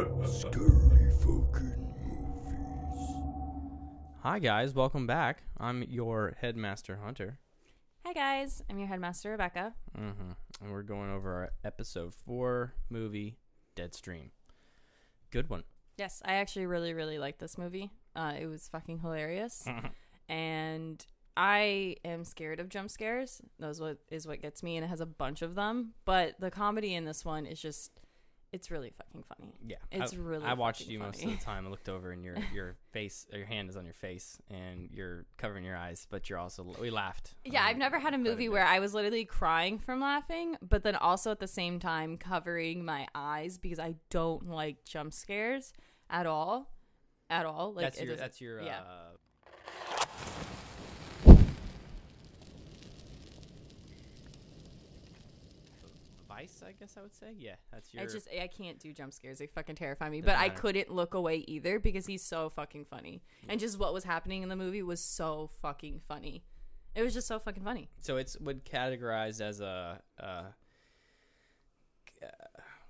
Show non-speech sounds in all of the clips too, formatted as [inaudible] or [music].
Scary fucking movies. Hi guys, welcome back. I'm your headmaster Hunter. Hi guys, I'm your headmaster Rebekah. Mm-hmm. And we're going over our episode four movie, Deadstream. Good one. Yes, I actually really really liked this movie. Uh, it was fucking hilarious, and I am scared of jump scares. Those what is what gets me, and it has a bunch of them. But the comedy in this one is just, it's really fucking funny. Yeah, It's I, really I watched you most of the time. I looked over and your [laughs] your face, your hand is on your face, and you're covering your eyes, but you're also we laughed. Yeah, um, I've never had a movie where I was literally crying from laughing, but then also at the same time covering my eyes because I don't like jump scares at all, at all. Like that's your that's your yeah. uh, I guess I would say. Yeah, that's your. I just I can't do jump scares. They fucking terrify me. But I matter. couldn't look away either because he's so fucking funny. And just what was happening in the movie was so fucking funny. It was just so fucking funny. So it's would categorized as a uh,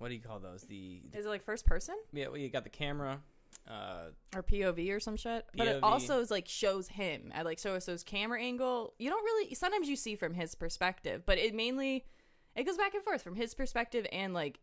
what do you call those? The Is it like first person yeah, well, you got the camera. Uh, or POV or some shit? But it also is like shows him at like so so his camera angle. You don't really sometimes you see from his perspective, but it mainly it goes back and forth from his perspective and like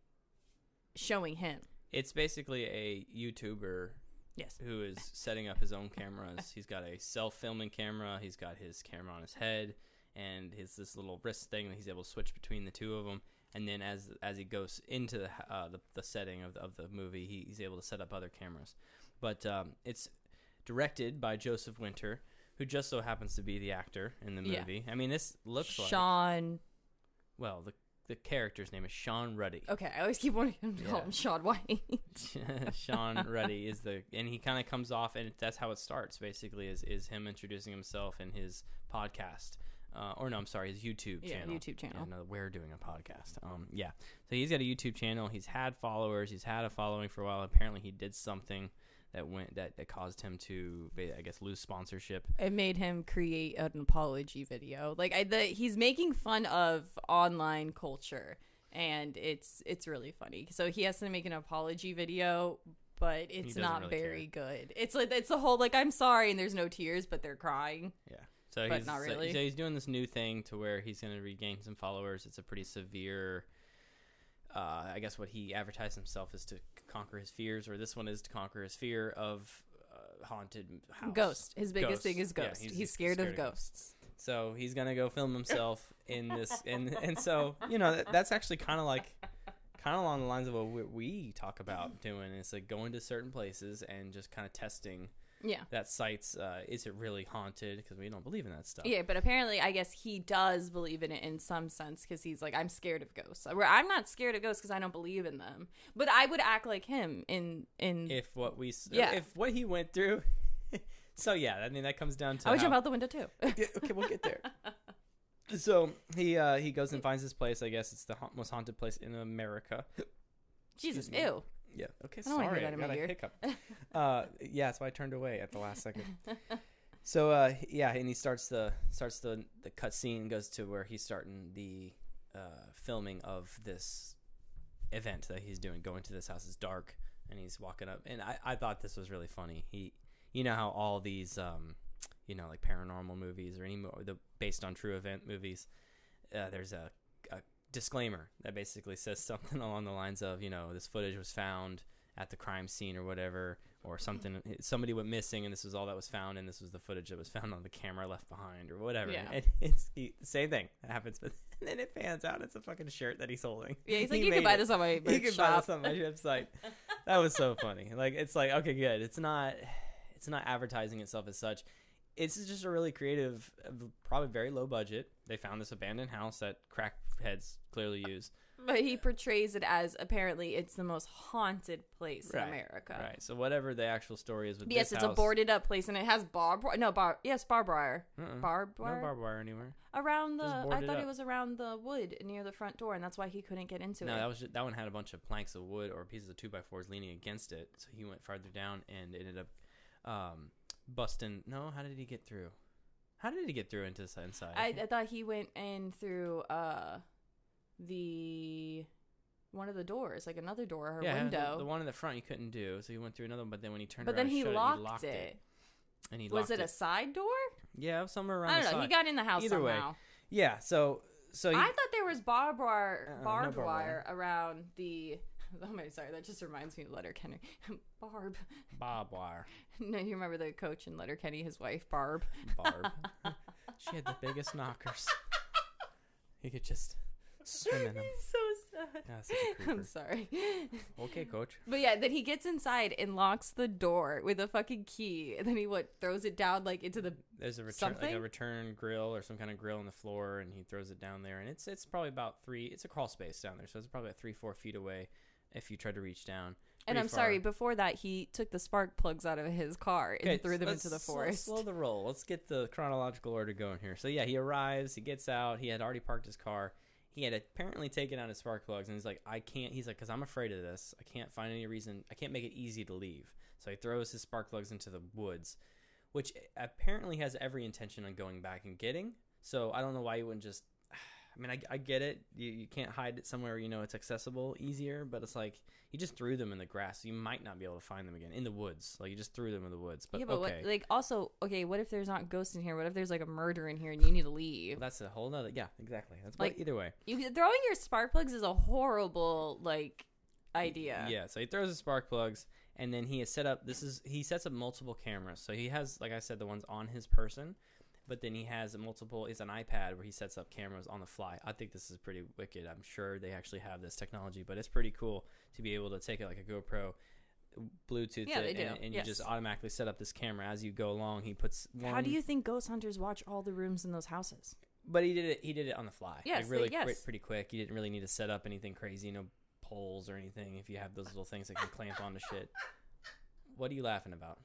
showing him. it's basically a YouTuber Yes. who is setting up his own cameras. [laughs] he's got a self-filming camera. He's got his camera on his head, and his this little wrist thing that he's able to switch between the two of them. And then as as he goes into the uh, the, the setting of the, of the movie, he, he's able to set up other cameras. But um, it's directed by Joseph Winter, who just so happens to be the actor in the Yeah. movie. I mean, this looks like Sean well the the character's name is Shawn Ruddy. Okay, I always keep wanting to call Yeah. him Shaun White. [laughs] Shawn Ruddy is the and he kind of comes off and that's how it starts basically is is him introducing himself in his podcast uh, or no I'm sorry his YouTube Yeah, channel YouTube channel. yeah, no, we're doing a podcast um yeah so he's got a YouTube channel he's had followers he's had a following for a while apparently he did something that went that, that caused him to I guess lose sponsorship it made him create an apology video. Like I, the, he's making fun of online culture, and it's it's really funny. So he has to make an apology video, but it's doesn't really very good. It's like it's the whole like I'm sorry and there's no tears, but they're crying. Yeah. So But he's not so- really. So, he's doing this new thing to where he's going to regain some followers. It's a pretty severe. Uh, I guess what he advertised himself is to conquer his fears, or this one is to conquer his fear of uh, haunted house. Ghost. His biggest Ghosts. thing is Yeah, ghost. he's he's, scared, of ghosts. ghosts. So he's gonna go film himself in this, and and so you know that, that's actually kind of like, kind of along the lines of what we talk about doing. It's like going to certain places and just kind of testing Yeah. that site's uh, is it really haunted because we don't believe in that stuff. Yeah, but apparently, I guess he does believe in it in some sense because he's like, I'm scared of ghosts. Where I'm not scared of ghosts because I don't believe in them, but I would act like him in in. if what we Yeah. if what he went through [laughs] so yeah i mean that comes down to I would how- jump out the window too. Yeah, okay we'll get there [laughs] so he uh he goes and finds this place i guess it's the ha- most haunted place in america Jesus, ew. Yeah. Okay I don't sorry hear that in got my a ear. hiccup. [laughs] Uh yeah that's why i turned away at the last second. So uh yeah and he starts the starts the the cut scene goes to where he's starting the uh filming of this event that he's doing going to this house. It's dark and he's walking up and i i thought this was really funny. He you know how all these um you know like paranormal movies or any mo- the based on true event movies uh, there's a, a disclaimer that basically says [laughs] something along the lines of you know this footage was found at the crime scene or whatever or something somebody went missing and this was all that was found and this was the footage that was found on the camera left behind or whatever Yeah. and [laughs] it's he, same thing that happens but [laughs] then it pans out it's a fucking shirt that he's holding Yeah, he's like, He you can buy it. this on my you can buy this on my website. That was so funny. Like it's like okay, good. It's not it's not advertising itself as such. It's just a really creative, probably very low budget. They found this abandoned house that crackheads clearly use. But he portrays it as apparently it's the most haunted place Right, in America. Right. So whatever the actual story is with Yes, it's a boarded up place and it has barbed no bar yes barbed wire Uh-uh. barbed no wire barbed wire anywhere. around the I thought up. it was around the wood near the front door and that's why he couldn't get into No, it. that was just, that one had a bunch of planks of wood or pieces of two by fours leaning against it. So he went farther down and ended up um, busting. No, how did he get through? How did he get through into the inside? I, I thought he went in through uh the one of the doors, like another door or yeah, window. The, one in the front you couldn't do, so he went through another one. But then when he turned but around, then he shut locked, it, he locked it. it. and he Was locked it a side door? Yeah, somewhere around. I don't the know. He got in the house Either way. Yeah, so so he, I thought there was barbed wire, no barbed barbed wire around the. [laughs] Oh my, sorry, that just reminds me of Letterkenny. [laughs] Barb. Bob Wire, [laughs] No, you remember the coach in Letterkenny, his wife Barb. Barb. she had the biggest knockers. He could just swim in them. He's so sad. Yeah, such a creeper. I'm sorry. Okay, coach. But yeah, then he gets inside and locks the door with a fucking key, and then he what throws it down like into the. There's a return, like a return grill or some kind of grill on the floor, and he throws it down there, and it's it's probably about three. It's a crawl space down there, so it's probably about three four feet away if you try to reach down. And I'm sorry, before that, he took the spark plugs out of his car and Okay, threw them into the forest. Slow the roll. Let's get the chronological order going here. So yeah, he arrives. He gets out. He had already parked his car. He had apparently taken out his spark plugs, and he's like, "I can't." He's like, "Cause I'm afraid of this. I can't find any reason. I can't make it easy to leave." So he throws his spark plugs into the woods, which apparently has every intention on going back and getting. So I don't know why he wouldn't just. I mean, I, I get it. You, you can't hide it somewhere you know it's accessible easier, but it's like he just threw them in the grass. You might not be able to find them again in the woods. Like you just threw them in the woods. But, yeah, but okay. what, like also, okay, what if there's not ghosts in here? What if there's like a murder in here and you need to leave? Well, that's a whole nother. Yeah, exactly. That's Like- either way. You throwing your spark plugs is a horrible like idea. Yeah. So he throws the spark plugs, and then he has set up. This is he sets up multiple cameras. So he has, like I said, the ones on his person, but then he has a multiple. It's an iPad where he sets up cameras on the fly. I think this is pretty wicked. I'm sure they actually have this technology, but it's pretty cool to be able to take it like a GoPro. Bluetooth Yeah, it, they do. and, and you just automatically set up this camera as you go along. He puts one, How do you think ghost hunters watch all the rooms in those houses? But he did it. He did it on the fly. Yes, like really yes. quick, pretty quick. he didn't really need to set up anything crazy, no poles or anything. If you have those little things that can clamp onto shit. What are you laughing about?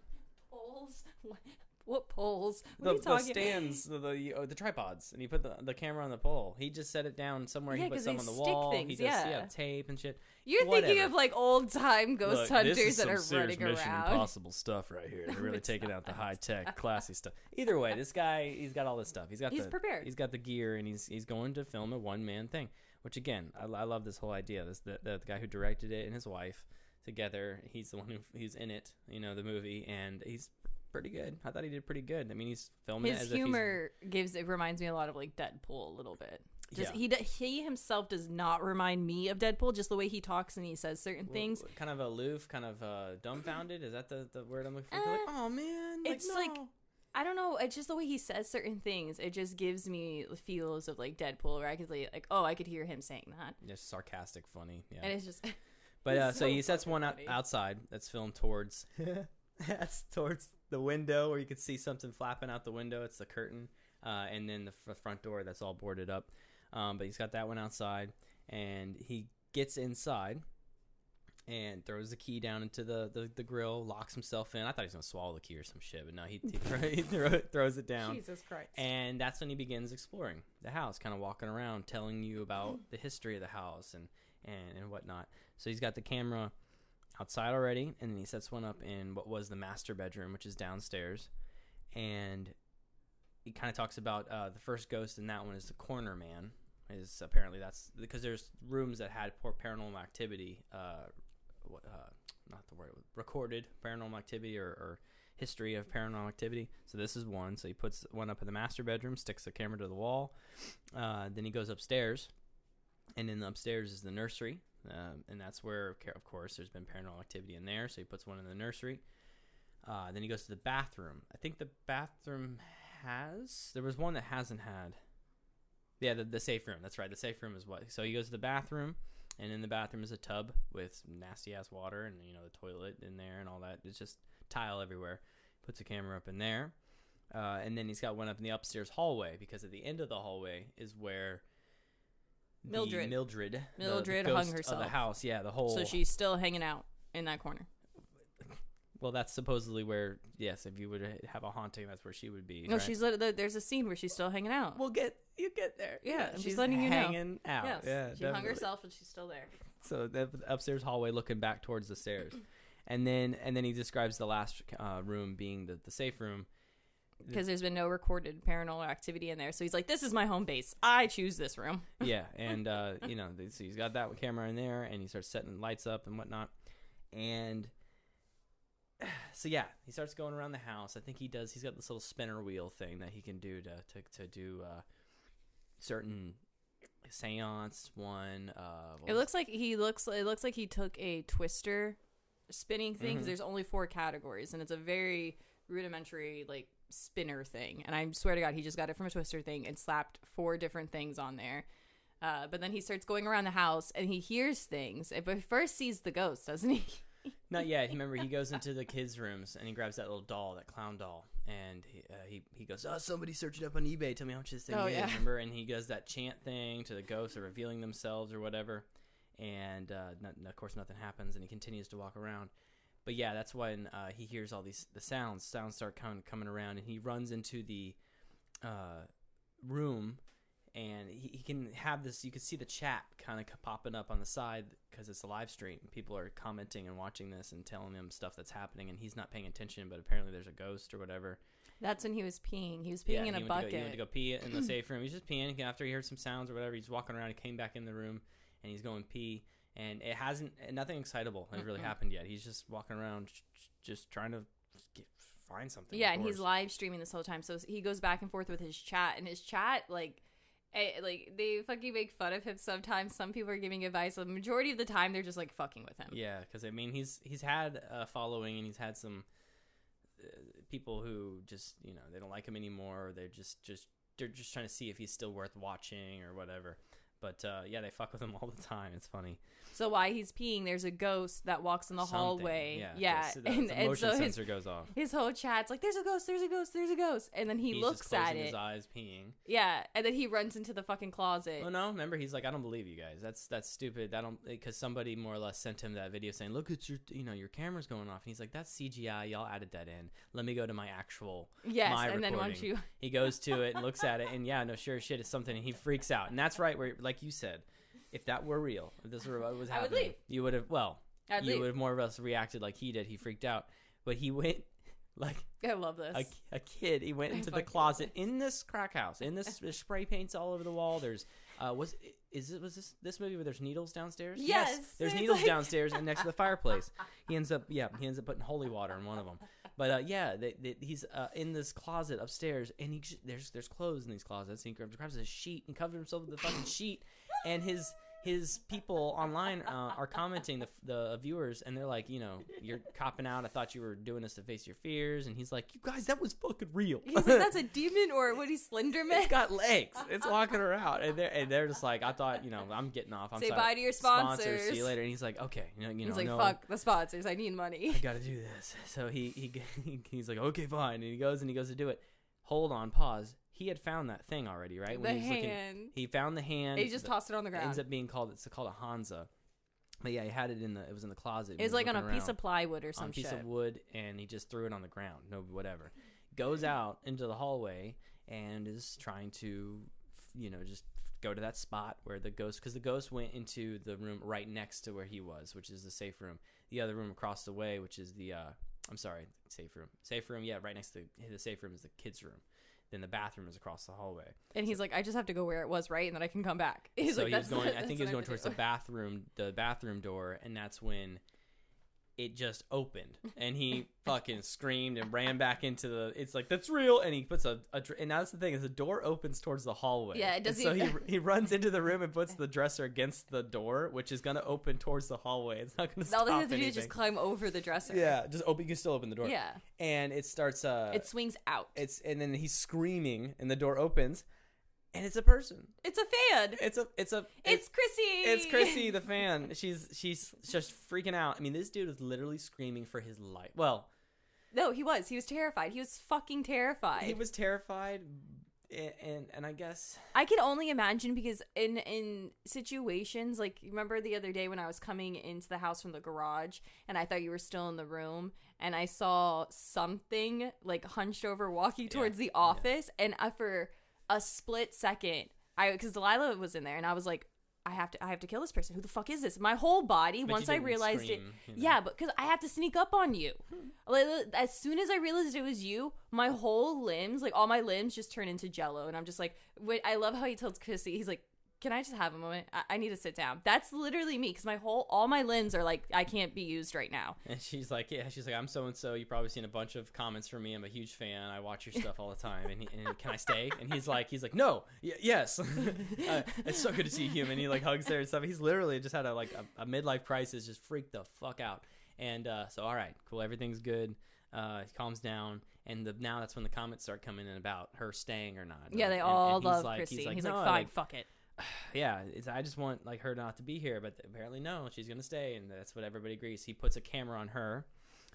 Poles? [laughs] What poles? What The, are you the stands, the the, oh, the tripods, and he put the, the camera on the pole. He just set it down somewhere. Yeah, he put some on the stick wall. he things, does yeah. tape and shit. You're thinking of like old time ghost Look, hunters that are running Mission around. Impossible stuff right here. [laughs] They're really taking out the high tech, classy stuff. Either way, this guy, he's got all this stuff. He's got He's the prepared. He's got the gear, and he's he's going to film a one man thing. Which again, I, I love this whole idea. This the, the the guy who directed it and his wife together. He's the one who he's in it. You know the movie, and he's pretty good. I thought he did pretty good. I mean, he's filming it His as if he's- humor gives it reminds me a lot of like Deadpool a little bit. Just Yeah. he d- he himself does not remind me of Deadpool. Just the way he talks and he says certain Well, things. kind of aloof, kind of uh, dumbfounded. Is that the, the word I'm looking for? like, Uh, oh man, it's like- no." I don't know. It's just the way he says certain things. It just gives me the feels of like Deadpool, where I could like, like oh, I could hear him saying that, just sarcastic, funny. Yeah. and it's just But [laughs] uh, so so he sets one out, outside that's filmed towards [laughs] that's towards the window where you can see something flapping out the window. It's the curtain, uh, and then the fr- front door that's all boarded up. Um, but he's got that one outside, and he gets inside and throws the key down into the, the, the grill, locks himself in. I thought he was gonna swallow the key or some shit, but no, he, he, throw, [laughs] he throw, throws it down. Jesus Christ. And that's when he begins exploring the house, kind of walking around, telling you about the history of the house and, and, and whatnot. So he's got the camera outside already, and then he sets one up in what was the master bedroom, which is downstairs. And he kind of talks about uh, the first ghost in that one is the corner man. Is apparently that's because there's rooms that had poor paranormal activity, uh, uh, not the word, recorded paranormal activity or, or history of paranormal activity. So this is one. So he puts one up in the master bedroom, sticks the camera to the wall. Uh, then he goes upstairs, and in the upstairs is the nursery, um, and that's where, of course, there's been paranormal activity in there. So he puts one in the nursery. Uh, then he goes to the bathroom. I think the bathroom has. There was one that hasn't had. Yeah, the, the safe room. That's right. The safe room is what. So he goes to the bathroom, and in the bathroom is a tub with nasty ass water, and you know the toilet in there and all that. It's just tile everywhere. Puts a camera up in there, uh, and then he's got one up in the upstairs hallway because at the end of the hallway is where the Mildred. Mildred, the- the Mildred hung of herself. the house. Yeah, the whole. So she's still hanging out in that corner. Well, that's supposedly where. Yes, if you would have a haunting, that's where she would be. No, right? she's there's a scene where she's still hanging out. We'll get you get there. Yeah, I'm she's letting you know. hanging out. yes, Yeah, she hung herself and she's still there. So the upstairs hallway, looking back towards the stairs, and then and then he describes the last uh, room being the the safe room. Because there's been no recorded paranormal activity in there. So he's like, "This is my home base. I choose this room." [laughs] yeah, and uh, you know, so he's got that camera in there, and he starts setting lights up and whatnot, and [sighs] so yeah, he starts going around the house. I think he does. He's got this little spinner wheel thing that he can do to to, to do uh, certain seance. One, uh, It looks like he looks. It looks like he took a twister spinning thing. Mhm. there's only four categories, and it's a very rudimentary like spinner thing. And I swear to God, he just got it from a twister thing and slapped four different things on there. Uh, but then he starts going around the house and he hears things. But first sees the ghost, doesn't he? [laughs] Not yet. Remember, he goes into the kids' rooms and he grabs that little doll, that clown doll, and he uh, he, he goes, "Oh, somebody searched it up on eBay. Tell me how much this thing Oh, is." yeah. Remember, and he does that chant thing to the ghosts, or revealing themselves, or whatever. And uh, not, of course, nothing happens, and he continues to walk around. But yeah, that's when uh, he hears all these the sounds. Sounds start coming coming around, and he runs into the uh, room and he, he can have this you can see the chat kind of popping up on the side because it's a live stream people are commenting and watching this and telling him stuff that's happening and he's not paying attention but apparently there's a ghost or whatever That's when he was peeing. He was peeing in he a bucket. go, he went to go pee in the [clears throat] safe room he's just peeing after he heard some sounds or whatever he's walking around he came back in the room and he's going pee and it hasn't nothing excitable has really happened yet he's just walking around just trying to get, find something Yeah, and he's live streaming this whole time, so he goes back and forth with his chat, and his chat like. eh, like they fucking make fun of him sometimes. Some people are giving advice. The majority of the time, they're just like fucking with him. Yeah, because I mean, he's he's had a following and he's had some uh, people who just you know they don't like him anymore. Or they're just just they're just trying to see if he's still worth watching or whatever. But uh, yeah, they fuck with him all the time. It's funny. So while he's peeing, there's a ghost that walks in the Something. hallway. Yeah, Yeah, the- and, and motion so his goes off. his whole chat's like, "There's a ghost, there's a ghost, there's a ghost," and then he he's looks just at it. his eyes, peeing. Yeah, and then he runs into the fucking closet. Oh no! Remember, he's like, I don't believe you guys. That's that's stupid. I don't eh, because somebody more or less sent him that video saying, "Look, it's your you know your camera's going off," and he's like, "That's CGI. Y'all added that in. Let me go to my actual yes, my and then once recording. you He goes to it and looks at it, and yeah, no, sure shit, it's something. And he freaks out, and that's right. Where, like you said, if that were real, if this were what was would happening, leave. you would have. Well, I'd you leave. would have more or less reacted like he did. He freaked out, but he went [laughs] like I love this. a, a kid. He went into the closet in this crack house. In this there's spray paints all over the wall. There's uh, was is it was this this movie where there's needles downstairs? Yes, there's it's needles like- [laughs] downstairs and next to the fireplace. He ends up yeah he ends up putting holy water in one of them. But uh, yeah, they, they, he's uh, in this closet upstairs, and he j- there's there's clothes in these closets. And he grabs, grabs a sheet and covers himself with the fucking sheet, and his his people online uh, are commenting the the viewers, and they're like, you know, you're copping out. I thought you were doing this to face your fears, and he's like, you guys, that was fucking real. He's like, "That's a [laughs] demon, or what? He's Slenderman." it's got legs. It's walking around, and they're and they're just like, I thought, you know, I'm getting off. I'm Say sorry. bye to your See sponsors. See you later. And he's like, okay, you know, you He's know, like, no, "Fuck the sponsors. I need money." I gotta do this. [laughs] So he he [laughs] he's like, okay, fine, and he goes and he goes to do it. Hold on, pause. He had found that thing already, right? the he was looking, hand. he found the hand. he just the- tossed it on the ground. it ends up being called it's called a Hanza. But yeah, he had it in the it was in the closet. It was like on a piece of plywood or some a piece shit. of wood, and he just threw it on the ground. No, whatever. Goes out into the hallway and is trying to, you know, just go to that spot where the ghost, because the ghost went into the room right next to where he was, which is the safe room. The other room across the way, which is the, uh, I'm sorry, safe room. Safe room, yeah, right next to the safe room is the kids' room. Then the bathroom is across the hallway. and he's like, "I just have to go where it was, right, and then I can come back." [laughs] He's so like, he was going. the- [laughs] I think he was going towards to the bathroom, the bathroom door, and that's when it just opened, and he [laughs] fucking screamed and ran back into the. It's like that's real, and he puts a, a and now that's the thing is the door opens towards the hallway. Yeah, it doesn't So he [laughs] he runs into the room and puts the dresser against the door, which is gonna open towards the hallway. It's not gonna stop All they have to do is just climb over the dresser. yeah, just open. You can still open the door. yeah. and it starts. Uh, It swings out. it's and then he's screaming, and the door opens, and it's a person. It's a fan. It's a it's a It's Chrissy. It's Chrissy the fan. She's she's just freaking out. I mean, this dude is literally screaming for his life. Well, No, he was. He was terrified. He was fucking terrified. he was terrified, and and, and I guess I can only imagine because in in situations like remember the other day when I was coming into the house from the garage and I thought you were still in the room and I saw something like hunched over walking towards the office and I, for a split second I because Delilah was in there and I was like I have to I have to kill this person. Who the fuck is this? My whole body But once I realized scream, it. you know? Yeah, but cuz I have to sneak up on you. Like, as soon as I realized it was you, my whole limbs, like all my limbs just turn into jello and I'm just like wait, I love how he tells Chrissy he's like can I just have a moment? I, I need to sit down. That's literally me because my whole, all my limbs are like, I can't be used right now. And she's like, yeah, she's like, I'm so and so. You've probably seen a bunch of comments from me. I'm a huge fan. I watch your stuff all the time. And, he, and can I stay? And he's like, he's like, no, y- yes. [laughs] uh, it's so good to see you. And he like hugs her and stuff. He's literally just had a like a, a midlife crisis, just freaked the fuck out. And uh, so, all right, cool, everything's good. Uh, he calms down, and the, now that's when the comments start coming in about her staying or not. Yeah, they And- all and love like, Chrissy. He's He's like, like, "No, fine, fuck it. [sighs] yeah, it's, I just want like her not to be here, but apparently no, she's gonna stay, and that's what everybody agrees. He puts a camera on her.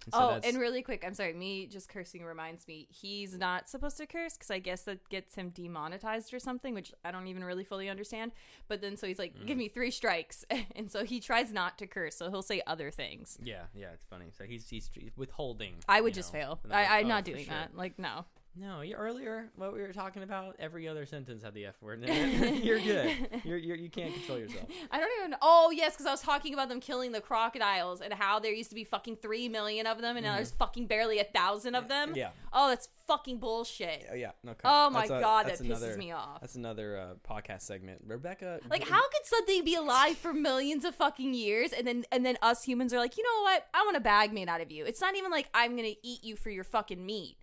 And so oh, that's- and really quick, I'm sorry. Me just cursing reminds me he's not supposed to curse because I guess that gets him demonetized or something, which I don't even really fully understand. But then so he's like, Mm. "Give me three strikes," [laughs] and so he tries not to curse, so he'll say other things. yeah, yeah, it's funny. So he's he's withholding. I would just know, fail. I'm I, I'm oh, not doing sure. that. Like, no. No, you earlier what we were talking about. Every other sentence had the f word. [laughs] you're good. You're, you're you can't control yourself. [laughs] I don't even. Oh yes, because I was talking about them killing the crocodiles and how there used to be fucking three million of them, and now there's fucking barely a thousand of them. Mm-hmm. Yeah. Oh, that's fucking bullshit. Oh yeah. No. Oh my a- god, that's that pisses another- me off. That's another uh, podcast segment. Rebekah. Like, how could something be alive for millions of fucking years, and then and then us humans are like, you know what? I want a bag made out of you. It's not even like I'm gonna eat you for your fucking meat.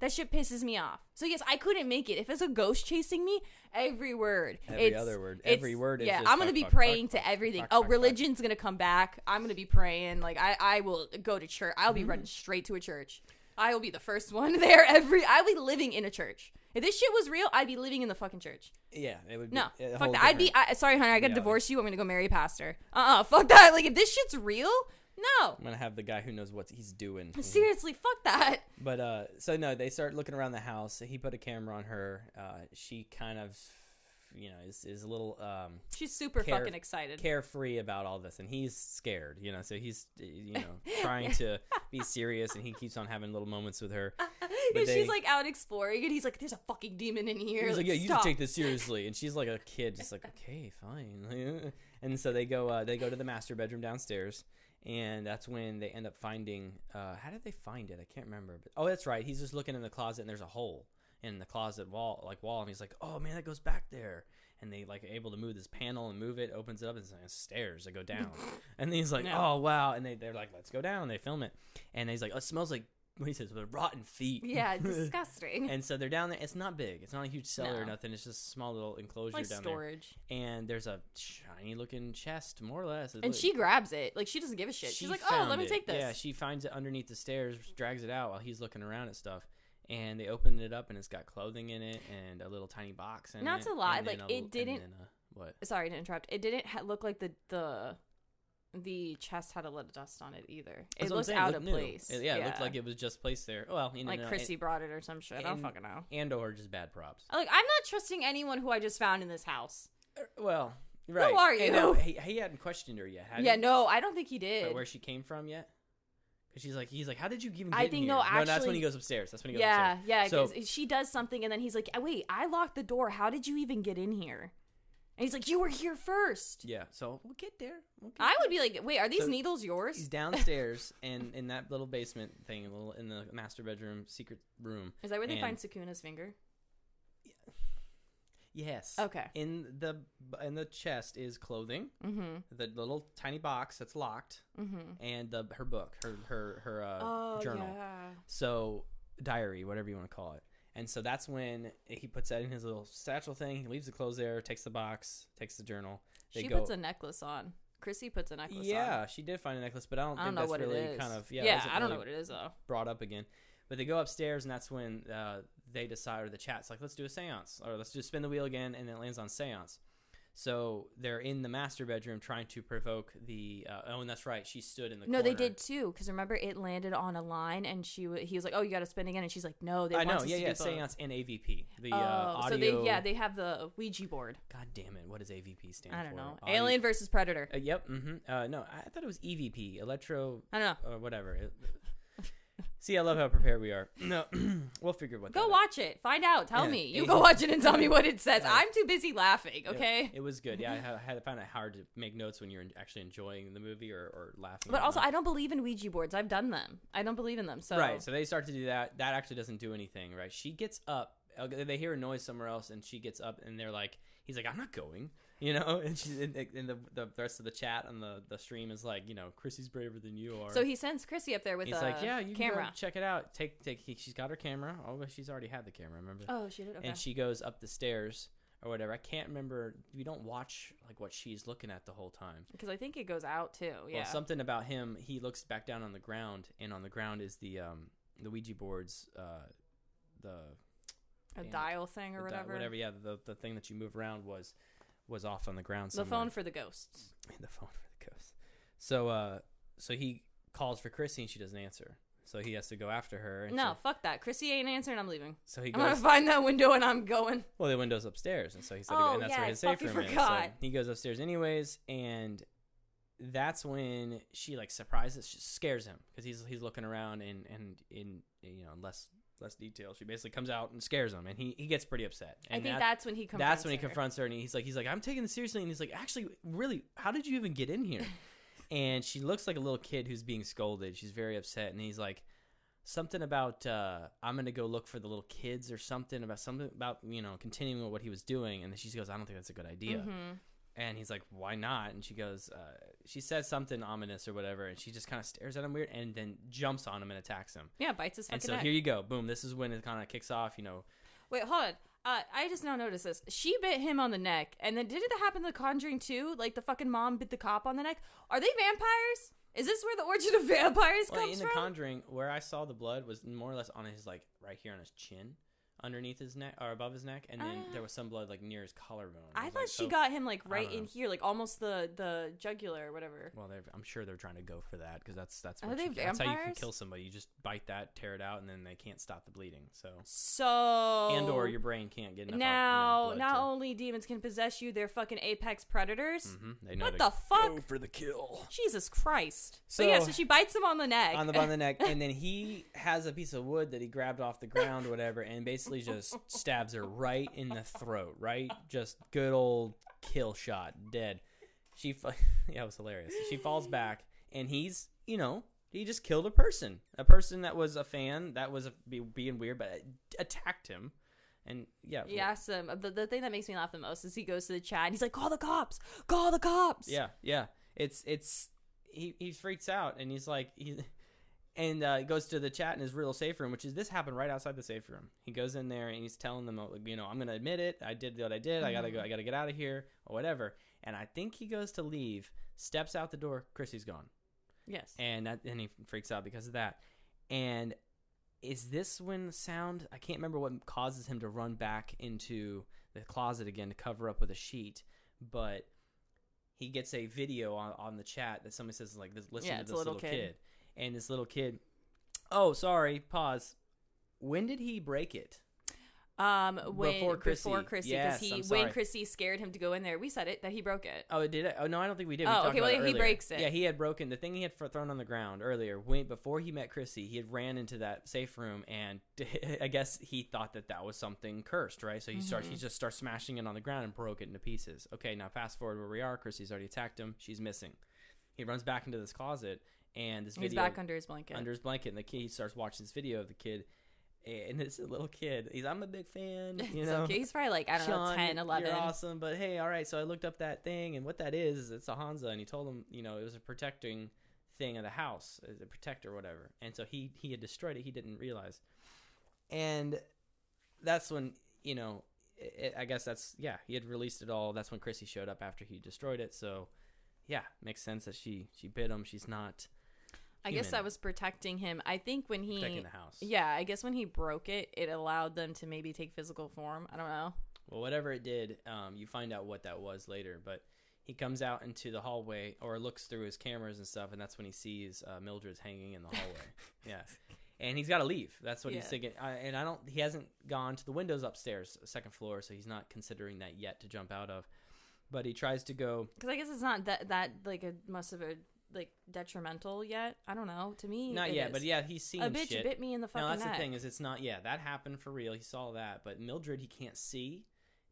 That shit pisses me off. So yes, I couldn't make it. If it's a ghost chasing me, every word, Every it's- other word. Every word is Yeah, just I'm gonna fuck, be fuck, praying fuck, to everything. oh, religion's gonna come back. I'm gonna be praying. Like I, I will go to church. I'll be running straight to a church. I will be the first one [laughs] there. Every I'll be living in a church. If this shit was real, I'd be living in the fucking church. Yeah, it would. No, be a fuck that. I'd be I, sorry, honey. I gotta divorce you. I'm gonna go marry a pastor. Uh, uh fuck that. Like if this shit's real, no. I'm gonna have the guy who knows what he's doing. [laughs] Seriously, fuck that. But uh, so no, they start looking around the house. He put a camera on her. Uh, she kind of, you know, is is a little um She's super Care- fucking excited. carefree about all this, and he's scared. You know, so he's you know [laughs] trying to be serious, and he keeps on having little moments with her. [laughs] And they- she's like out exploring, and he's like, "There's a fucking demon in here." He's like, yeah, you should take this seriously, and she's like a kid, just like, okay, fine. and so they go, uh, they go to the master bedroom downstairs, and that's when they end up finding. Uh, how did they find it? I can't remember. But oh, that's right. He's just looking in the closet, and there's a hole in the closet wall, like wall, and he's like, oh man, that goes back there. And they like are able to move this panel and move it, opens it up, and it's like stairs that go down. [laughs] and he's like, Yeah. oh wow, and they they're like, let's go down. They film it, and he's like, oh, it smells like. What he says, rotten feet. Yeah, [laughs] disgusting. And so they're down there. It's not big. It's not a huge cellar or nothing. It's just a small little enclosure like down storage. there. And there's a shiny looking chest, more or less. And look- she grabs it. Like she doesn't give a shit. she She's like, "Oh, let me it. take this." Yeah, she finds it underneath the stairs, drags it out while he's looking around at stuff. And they open it up, and it's got clothing in it and a little tiny box in Not it. to lie, like, a it didn't- a- what? Sorry to interrupt. It didn't ha- look like the the the chest had a lot of dust on it either. It looked out looked of new. place. It- yeah, it looked like it was just placed there. Well, you know, like no, Chrissy brought it or some shit. I don't fucking know. and or just bad props. Like I'm not trusting anyone who I just found in this house. Well, right. Who are you? no, he, he hadn't questioned her yet. Yeah, he? no, I don't think he Or did. where she came from yet? Because she's like, he's like, how did you even? I in think here? no, that's when he goes upstairs. That's when he goes yeah, upstairs. yeah. So- she does something, and then he's like, "Uh, "Wait, I locked the door. How did you even get in here?" And he's like, "You were here first. Yeah. So we'll get there. We'll get I would be like, "Wait, are these So needles yours?" He's downstairs [laughs] and in that little basement thing, a little in the master bedroom secret room. Is that where they and- find Sukuna's finger? Yes. Okay. In the in the chest is clothing, Mm-hmm. the little tiny box that's locked, Mm-hmm. and the her book, her her her uh, Oh journal. yeah. So diary, whatever you want to call it. And so that's when he puts that in his little satchel thing. He leaves the clothes there, takes the box, takes the journal. They She go, puts a necklace on. Chrissy puts a necklace on. yeah, she did find a necklace, but I don't, I don't think know that's what really it is. kind of yeah. yeah, I don't know what it is though. Brought up again, but they go upstairs, and that's when uh, they decide, or the chat's like, let's do a séance, or let's just spin the wheel again, and it lands on séance. So they're in the master bedroom trying to provoke the. Uh, oh, and that's right, she stood in the. No, they did too. Because remember, it landed on a line, and she w- he was like, "Oh, you got to spin again," and she's like, "No, they I want know, yeah, to yeah, do séance and AVP. The Oh, uh, audio. so they yeah they have the Ouija board. God damn it! What does AVP stand for? I don't know. Audio- Alien versus Predator. Uh, yep. Mm-hmm. Uh, no, I thought it was EVP, electro, I don't know. or whatever. It- See, I love how prepared we are. [clears throat] No, [clears throat] we'll figure what. Go watch it. Find out. Tell Yeah, me. You it- go watch it and tell me what it [laughs] says. Right. I'm too busy laughing. Yeah, Okay. It was good. Yeah, [laughs] I had, to find it hard to make notes when you're actually enjoying the movie or, or laughing. But also, them. I don't believe in Ouija boards. I've done them. I don't believe in them. So right. So they start to do that. That actually doesn't do anything. Right. She gets up. uh, They hear a noise somewhere else, and she gets up, and they're like, "He's like, I'm not going." You know, and she's in, in the the rest of the chat on the the stream is like, you know, Chrissy's braver than you are. So he sends Chrissy up there with He's a like, yeah, you can camera. go check it out. Take take. He, she's got her camera. Oh, but she's already had the camera. Remember? Oh, she did. Okay. and she goes up the stairs or whatever. I can't remember. We don't watch like what she's looking at the whole time. Because I think it goes out too. Yeah. Well, something about him. He looks back down on the ground, and on the ground is the um the Ouija boards. Uh, the a dial thing or the di- whatever. whatever. Yeah, the the thing that you move around was was off on the ground. The phone for the ghosts. [laughs] the phone for the ghosts. So uh, so he calls for Chrissy, and she doesn't answer. So he has to go after her. And No, So, fuck that. Chrissy ain't answering. I'm leaving. so he I'm gonna goes. find that window and I'm going. Well, the window's upstairs, and so he said, Oh, and that's yeah, where his safe room is. So he goes upstairs anyways, and that's when she like surprises, she scares him because he's he's looking around and and in you know less less detail. She basically comes out and scares him, and he he gets pretty upset. And I think that- that's when he confronts that's when he her. confronts her, and he's like he's like I'm taking this seriously, and he's like actually really how did you even get in here? [laughs] and she looks like a little kid who's being scolded. She's very upset, and he's like something about uh, I'm gonna go look for the little kids or something about something about you know continuing with what he was doing, and then she goes, I don't think that's a good idea. Mhm. And he's like, Why not? And she goes, uh, she says something ominous or whatever, and she just kind of stares at him weird, and then jumps on him and attacks him. Yeah, bites his head. And so neck. here you go, boom. This is when it kind of kicks off. You know, Wait, hold on. Uh, I just now noticed this. She bit him on the neck, and then did it happen in The Conjuring too? Like the fucking mom bit the cop on the neck. Are they vampires? Is this where the origin of vampires well, comes in The? Conjuring, where I saw the blood was more or less on his like right here on his chin, underneath his neck or above his neck, and then Ah. there was some blood like near his collarbone. I thought like, she got him like right in here, like almost the the jugular or whatever. Well, I'm sure they're trying to go for that because that's that's what you, that's how you can kill somebody. You just bite that, tear it out, and then they can't stop the bleeding. So So and or your brain can't get enough. now not to, only demons can possess you, they're fucking apex predators. Mhm, they know What the fuck? Go for the kill. Jesus Christ! So, yeah, So- she bites him on the neck. on the on the neck, [laughs] and then he has a piece of wood that he grabbed off the ground, or whatever, and basically just stabs her right in the throat. Right, just good old kill shot, dead. She, [laughs] yeah, it was hilarious. She falls back, and he's, you know, he just killed a person, a person that was a fan, that was a, be, being weird, but attacked him, and yeah, He asks him. The, the thing that makes me laugh the most is he goes to the chat and he's like, "Call the cops! Call the cops!" Yeah, yeah. It's it's he he freaks out and he's like he and uh, goes to the chat in his real safe room, which is this happened right outside the safe room. He goes in there and he's telling them, uh, you know, I'm gonna admit it. I did what I did. I gotta go. I gotta get out of here or whatever. And I think he goes to leave, steps out the door. Chrissy's gone, Yes. and that, and he freaks out because of that. And is this when sound? I can't remember what causes him to run back into the closet again to cover up with a sheet, but he gets a video on, on the chat that somebody says like, this, "Listen Yeah, to this little little, kid. kid. And this little kid. Oh, sorry. Pause. When did he break it? Um, when Before Chrissy. before Chrissy, Yes, he when. Chrissy scared him to go in there, we said it that he broke it. Oh, did it? Oh no, I don't think we did. We Oh, okay, well, he breaks it. Yeah, he had broken the thing he had thrown on the ground earlier. When before he met Chrissy, he had ran into that safe room, and [laughs] I guess he thought that that was something cursed, right? So he starts, Mm-hmm. he just starts smashing it on the ground and broke it into pieces. Okay, now fast forward where we are. Chrissy's already attacked him. She's missing. He runs back into this closet, and this He's video back under his blanket. under his blanket, and the kid he starts watching this video of the kid, and it's a little kid. He's I'm a big fan, [laughs] you know. okay. He's probably like I don't Shawn, know, 10, 11. You're awesome, but hey, all right. So I looked up that thing, and what that is is it's a hanza and he told him, you know, it was a protecting thing of the house, uh, a protector, or whatever. And so he he had destroyed it. He didn't realize, and that's when you know, it, I guess that's yeah. He had released it all. That's when Chrissy showed up after he destroyed it. So yeah, makes sense that she she bit him. She's not I guess that was protecting him. I think when he protecting the house. Yeah, I guess when he broke it, it allowed them to maybe take physical form. I don't know. Well, whatever it did, um, you find out what that was later. But he comes out into the hallway or looks through his cameras and stuff, and that's when he sees uh, Mildred's hanging in the hallway. [laughs] yeah, and he's got to leave. That's what he's thinking. I, and I don't. He hasn't gone to the windows upstairs, second floor, so he's not considering that yet to jump out of. But he tries to go. Because I guess it's not that that like a must have a like detrimental yet. I don't know. To me, Not yet, is. but yeah, he's seeing a bitch shit. bit me in the fucking No, that's neck. the thing is it's not. Yeah, that happened for real. He saw that, but Mildred he can't see,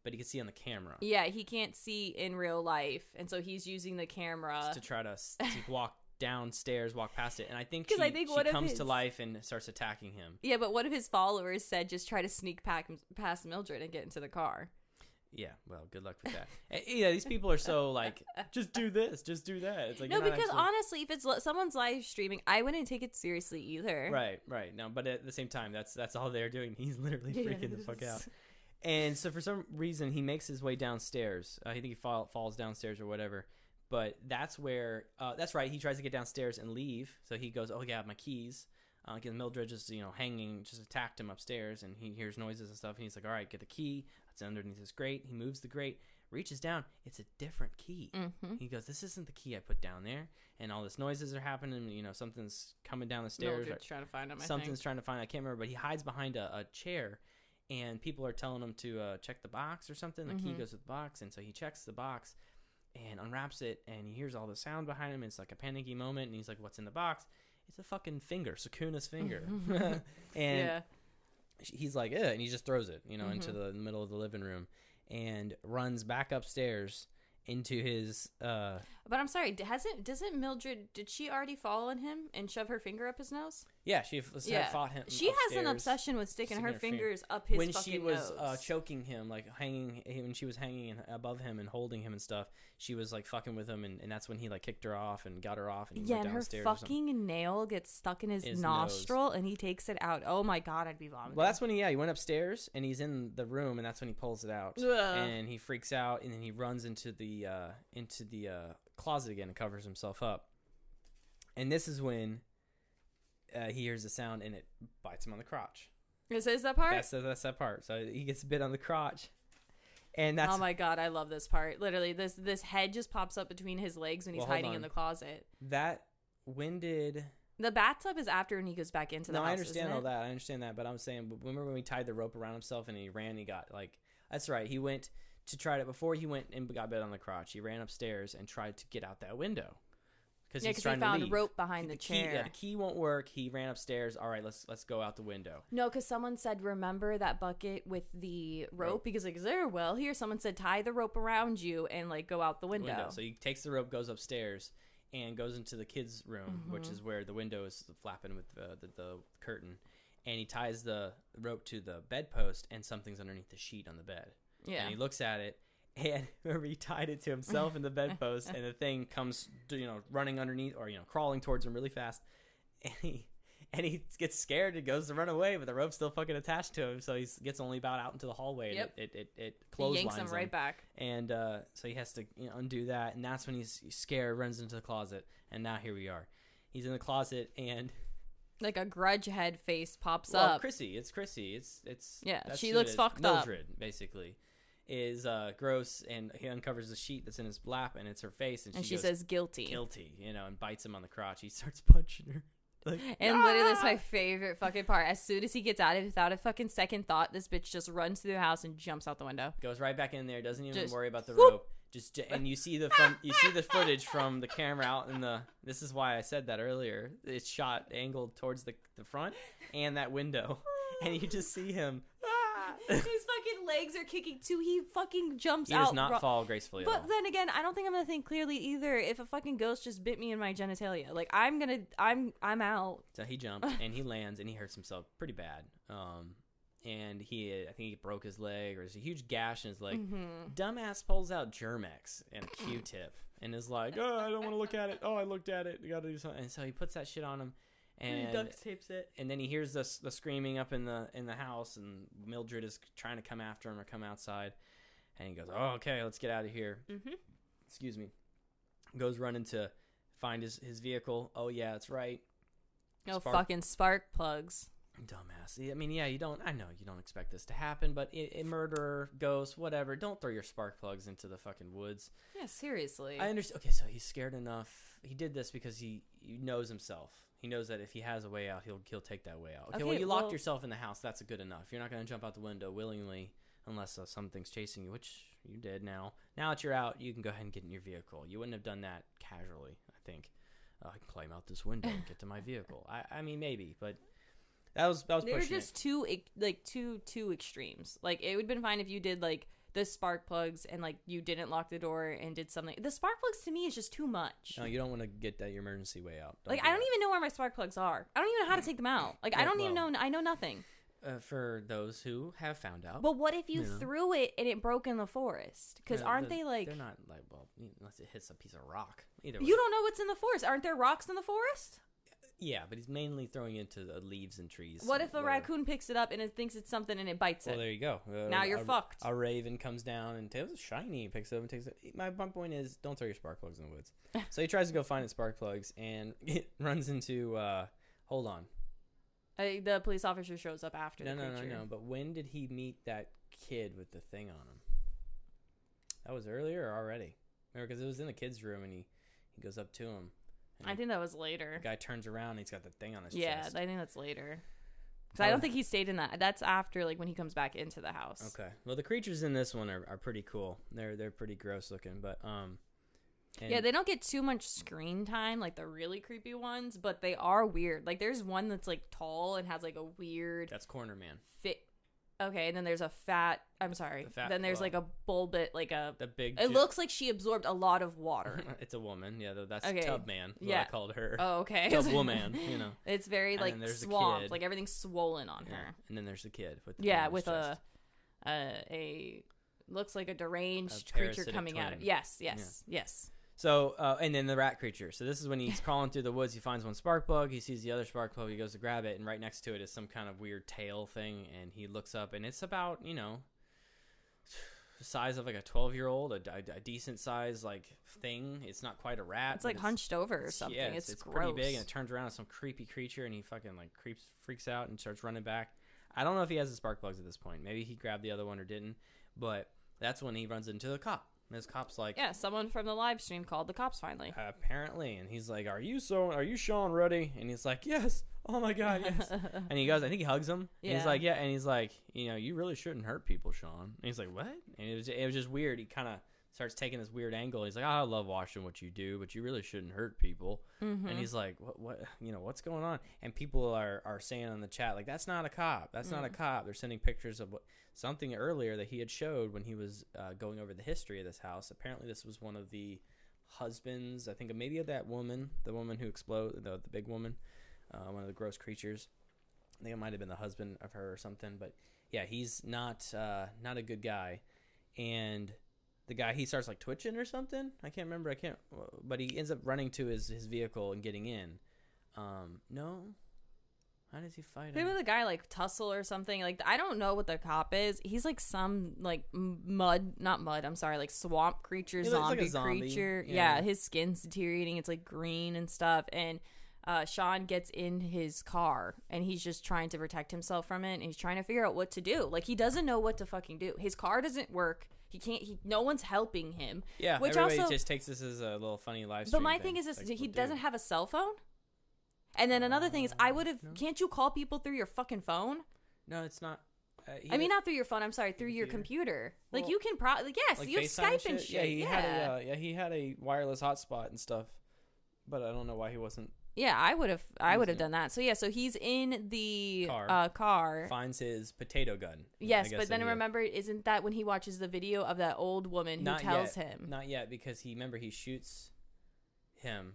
but he can see on the camera Yeah, he can't see in real life, and so he's using the camera. to try to, to [laughs] walk downstairs, walk past it, and I think she, I think she comes to life and starts attacking him. Yeah, but one of his followers said just try to sneak pack past Mildred and get into the car. Yeah, well, good luck with that. [laughs] Yeah, these people are so like, just do this, just do that. It's like no, because actually- honestly, if it's li- someone's live streaming, I wouldn't take it seriously either. Right, right. No, but at the same time, that's that's all they're doing. [laughs] He's literally freaking the fuck out. [laughs] And so for some reason, he makes his way downstairs. Uh, I think he fall, falls downstairs or whatever. But that's where uh, that's right. He tries to get downstairs and leave. So he goes, "Oh yeah, my keys." Uh, because Mildred just you know hanging, just attacked him upstairs, and he hears noises and stuff. And he's like, "All right, get the key." That's underneath his grate. He moves the grate, reaches down. It's a different key. Mm-hmm. He goes, "This isn't the key I put down there." And all this noises are happening. You know, something's coming down the stairs. Mildred's trying to find him. I something's think. trying to find. I can't remember, but he hides behind a, a chair, and people are telling him to uh, check the box or something. The key Mhm. goes with the box, and so he checks the box and unwraps it, and he hears all the sound behind him. It's like a panicky moment, and he's like, "What's in the box?" It's a fucking finger, Sukuna's finger, [laughs] [laughs] and yeah. He's like, "Ugh," and he just throws it, you know, into Mhm. the middle of the living room, and runs back upstairs into his uh But I'm sorry, hasn't doesn't Mildred did she already fall on him and shove her finger up his nose? yeah she f- Yeah. fought him She has an obsession with sticking sticking her her finger- fingers up his nose. when she was nose. uh, choking him, like hanging, when she was hanging above him and holding him and stuff, she was like fucking with him, and, and that's when he like kicked her off and got her off, and yeah, went and her downstairs. or something. fucking nail gets stuck in his, His nostril, and he takes it out. Oh my god, I'd be vomiting. Well, that's when he yeah he went upstairs and he's in the room, and that's when he pulls it out, Ugh. and he freaks out, and then he runs into the uh, into the uh, closet again and covers himself up, and this is when. Uh, he hears the sound and it bites him on the crotch. Is, is that part? That's that's that part. So he gets bit on the crotch, and that's oh my god, I love this part. Literally, this this head just pops up between his legs when he's Well, hiding in the closet. that. When did The bathtub is after when he goes back into the no, house. I understand all it? that. I understand that, but I'm saying, remember when we tied the rope around himself and he ran? He got like that's right. He went to try to before he went and got bit on the crotch. He ran upstairs and tried to get out that window because Yeah, he's trying he to found leave. rope behind the, key, chair. yeah, the key won't work. He ran upstairs. All right, let's let's go out the window. No, because someone said, remember that bucket with the rope? Because, like, is there a well here? Someone said, tie the rope around you and, like, go out the window. So he takes the rope, goes upstairs, and goes into the kids' room, which Mm-hmm. is where the window is flapping with the, the, the curtain. And he ties the rope to the bedpost, and something's underneath the sheet on the bed. Yeah. And he looks at it, and [laughs] remember he tied it to himself in the bedpost, [laughs] and the thing comes, you know, running underneath or you know, crawling towards him really fast, [laughs] and he. And he gets scared and goes to run away, but the rope's still fucking attached to him, so he gets only about out into the hallway. Yep. And it it, it, it clotheslines yanks him right back. and uh, so he has to you know, undo that, and that's when he's scared, runs into the closet, and now here we are. He's in the closet, and Like, a grudge head face pops well, up. Chrissy, it's Chrissy, it's it's Yeah, that's she looks fucked up. Mildred, basically, is uh, gross, and he uncovers the sheet that's in his lap, and it's her face, and, and she, she goes, says, guilty. guilty, you know, and bites him on the crotch. He [laughs] starts punching her. Like, And literally, that's "Ah!" my favorite fucking part. As soon as he gets out of it, without a fucking second thought, this bitch just runs through the house and jumps out the window. goes right back in there. Doesn't even Just worry about the whoop. rope. Just and you see the from you see the footage from the camera out in the. This is why I said that earlier. It's shot angled towards the the front and that window, [laughs] and you just see him. [laughs] His fucking legs are kicking too. He fucking jumps he out. does not ro- fall gracefully But then again, I don't think I'm gonna think clearly either. If a fucking ghost just bit me in my genitalia, like I'm gonna, I'm, I'm out. So he jumps [laughs] and he lands and he hurts himself pretty bad. Um, and he I think he broke his leg or there's a huge gash in his leg. Mhm. Dumbass pulls out Germ-X and a Q-tip and is like, "Oh, I don't want to look at it. Oh, I looked at it. You got to do something." And so he puts that shit on him, and tapes it. and then he hears the the screaming up in the in the house, and Mildred is trying to come after him or come outside, and he goes, "Oh, okay, let's get out of here." Mm-hmm. Excuse me. Goes running to find his his vehicle. Oh yeah, that's right. No Spark- fucking spark plugs. Dumbass. I mean, yeah, you don't. I know you don't expect this to happen, but a, a murderer, ghost, whatever. Don't throw your spark plugs into the fucking woods. Yeah, seriously. I understand. Okay, so he's scared enough. He did this because he, he knows himself. He knows that if he has a way out, he'll he'll take that way out. Okay, well, Okay, you locked well- yourself in the house. That's good enough. You're not going to jump out the window willingly unless uh, something's chasing you, which you did. Now, now that you're out, you can go ahead and get in your vehicle. You wouldn't have done that casually. I think. oh, I can climb out this window and get to my vehicle. I, I mean, maybe, but that was that was They were just it. two like two two extremes. Like it would have been fine if you did like the spark plugs and like you didn't lock the door and did something. The spark plugs to me is just too much. No, you don't want to get that your emergency way out. like do I don't that. even know where my spark plugs are. I don't even know how to take them out. Like I don't even know. I know nothing. uh, for those who have found out. But what if you Yeah. threw it and it broke in the forest? Because aren't the- they like They're not like well, unless it hits a piece of rock. Either you don't know what's in the forest? Aren't there rocks in the forest? Yeah, but he's mainly throwing it into the leaves and trees. What if a whatever. raccoon picks it up and it thinks it's something and it bites it? Well, there you go. Uh, Now you're a, fucked. A raven comes down and tails is shiny. Picks it up and takes it. My, my point is, don't throw your spark plugs in the woods. [laughs] so he tries to go find his spark plugs and [laughs] it runs into. uh Hold on. Uh, the police officer shows up after No, the no, no, no. But when did he meet that kid with the thing on him? That was earlier or already? Remember, because it was in the kid's room and he he goes up to him. I think that was later. the guy turns around and he's got the thing on his chest. Yeah, chest. I think that's later. Because I Oh. don't think he stayed in that. That's after, like, when he comes back into the house. Okay. Well, the creatures in this one are, are pretty cool. They're they're pretty gross looking, but um. and- Yeah, they don't get too much screen time, like the really creepy ones, but they are weird. Like, there's one that's like tall and has like a weird that's Corner Man. fit. Okay, and then there's a fat. I'm sorry. The fat- then there's like a bulbit, like a. The big. It ju- looks like she absorbed a lot of water. [laughs] it's a woman. Yeah, though that's Okay. Tub Man. Yeah. What I called her. oh, okay. Tub [laughs] Woman. You know. It's very And like then there's the swamped, like everything's swollen on Yeah. her. And then there's the kid with the Yeah, thing on his with a, chest. a a looks like a deranged A creature coming out of. twin. Yes, yes, yes. So, uh, and then the rat creature. So this is when he's crawling through the woods. He finds one spark plug. He sees the other spark plug. He goes to grab it, and right next to it is some kind of weird tail thing. And he looks up, and it's about you know, the size of like a twelve year old, a, a, a decent size like thing. It's not quite a rat. It's like hunched over or something. Yeah, it's, it's, gross. pretty big, and it turns around as some creepy creature, and he fucking like creeps, freaks out, and starts running back. I don't know if he has the spark plugs at this point. Maybe he grabbed the other one or didn't. But that's when he runs into the cop. And his cop's like, yeah, someone from the live stream called the cops finally. apparently, and he's like, "Are you so? Are you Shawn Ruddy?" And he's like, "Yes." Oh my god, yes. [laughs] and he goes, I think he hugs him. And Yeah. he's like, "Yeah," and he's like, "You know, you really shouldn't hurt people, Shawn." And he's like, "What?" And it was, it was just weird. He kind of starts taking this weird angle. He's like, "I love watching what you do, but you really shouldn't hurt people." Mhm. And he's like, "What? What? You know, what's going on?" And people are are saying in the chat like, "That's not a cop. That's not a Mm. cop." They're sending pictures of what something earlier that he had showed when he was uh, going over the history of this house. Apparently, this was one of the husbands. I think maybe of that woman, the woman who exploded, the the big woman, uh, one of the gross creatures. I think it might have been the husband of her or something. But yeah, he's not uh, not a good guy, and the guy he starts like twitching or something. I can't remember. I can't. But he ends up running to his his vehicle and getting in. Um, no. How does he fight him? Maybe him? the guy like tussle or something. Like I don't know what the cop is. He's like some like mud, not mud. I'm sorry, like swamp creature, like zombie, a zombie, creature. yeah. Yeah. his skin's deteriorating. It's like green and stuff. And uh, Shawn gets in his car and he's just trying to protect himself from it. And he's trying to figure out what to do. Like he doesn't know what to fucking do. His car doesn't work. He can't. He no one's helping him. Yeah, which everybody also- just takes this as a little funny live stream. But my thing is this: Like, he well, doesn't have a cell phone. And then another thing is, I would have. no. Can't you call people through your fucking phone? No, it's not. Uh, I mean, not through your phone. I'm sorry, through your computer. Like you can pro. Like, yes, like you have FaceTime Skype and shit. Yeah, he yeah, had a uh, yeah he had a wireless hotspot and stuff, but I don't know why he wasn't. Yeah. I would have. I would have done that. So yeah. So he's in the Car. Uh, car. Finds his potato gun. Yes, but then that he- remember, isn't that when he watches the video of that old woman who Not tells yet. him? Not yet, because he remember he shoots him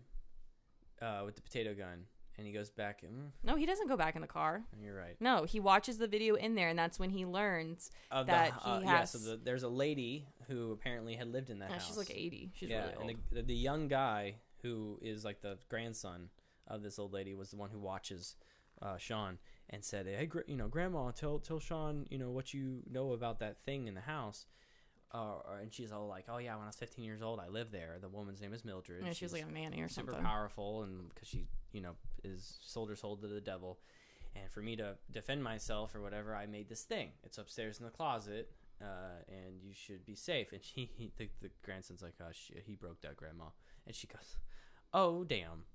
uh, with the potato gun, and he goes back. In. No, he doesn't go back in the car. you're right. No, he watches the video in there, and that's when he learns. Of That the, uh, he yeah, so the, there's a lady who apparently had lived in that Uh, house. she's like 80. She's yeah, really old. and the, the the young guy who is like the grandson of this old lady was the one who watches uh, Shawn and said, "Hey, gr- you know, Grandma, tell tell Shawn, you know, what you know about that thing in the house." Uh, and she's all like, "Oh yeah, when I was 15 years old, I lived there. The woman's name is Mildred. yeah, she was She's like a nanny or super something. powerful, and because she, you know, is sold her soul to the devil." And for me to defend myself or whatever, I made this thing. It's upstairs in the closet, uh, and you should be safe. And [laughs] she, he, the, the grandson's like, oh, shit, he broke that, grandma. And she goes, oh, damn.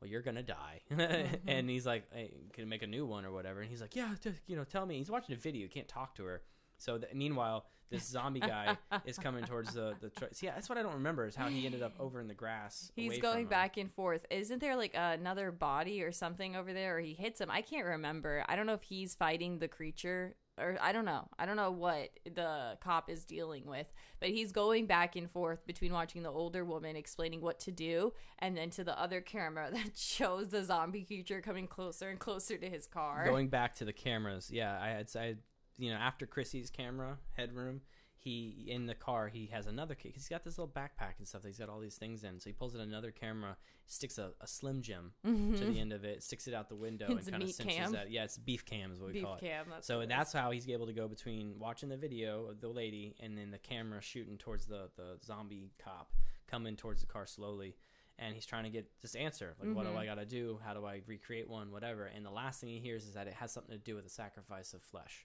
Well, you're gonna die. [laughs] Mm-hmm. and he's like, hey, can you make a new one or whatever? And he's like, yeah, just, you know, tell me. He's watching a video. He can't talk to her. So th- meanwhile, this [laughs] zombie guy is coming towards the the. See, that's what I don't remember is how he ended up over in the grass. He's going back and forth. Isn't there like another body or something over there, or he hits him? I can't remember. I don't know if he's fighting the creature, or I don't know. I don't know what the cop is dealing with, but he's going back and forth between watching the older woman explaining what to do, and then to the other camera [laughs] that shows the zombie creature coming closer and closer to his car. Going back to the cameras, yeah, I had I, you know, after Chrissy's camera headroom, he in the car he has another key. He's got this little backpack and stuff. That he's got all these things in. So he pulls in another camera, sticks a, a Slim Jim to the end of it, sticks it out the window, Mm-hmm. It's and kind of cinches cam. that. Yeah, it's beef cam is what we Beef call it. cam. That's So that's how he's able to go between watching the video of the lady and then the camera shooting towards the, the zombie cop coming towards the car slowly. And he's trying to get this answer. Like, what do Mm-hmm. I got to do? How do I recreate one? Whatever. And the last thing he hears is that it has something to do with the sacrifice of flesh.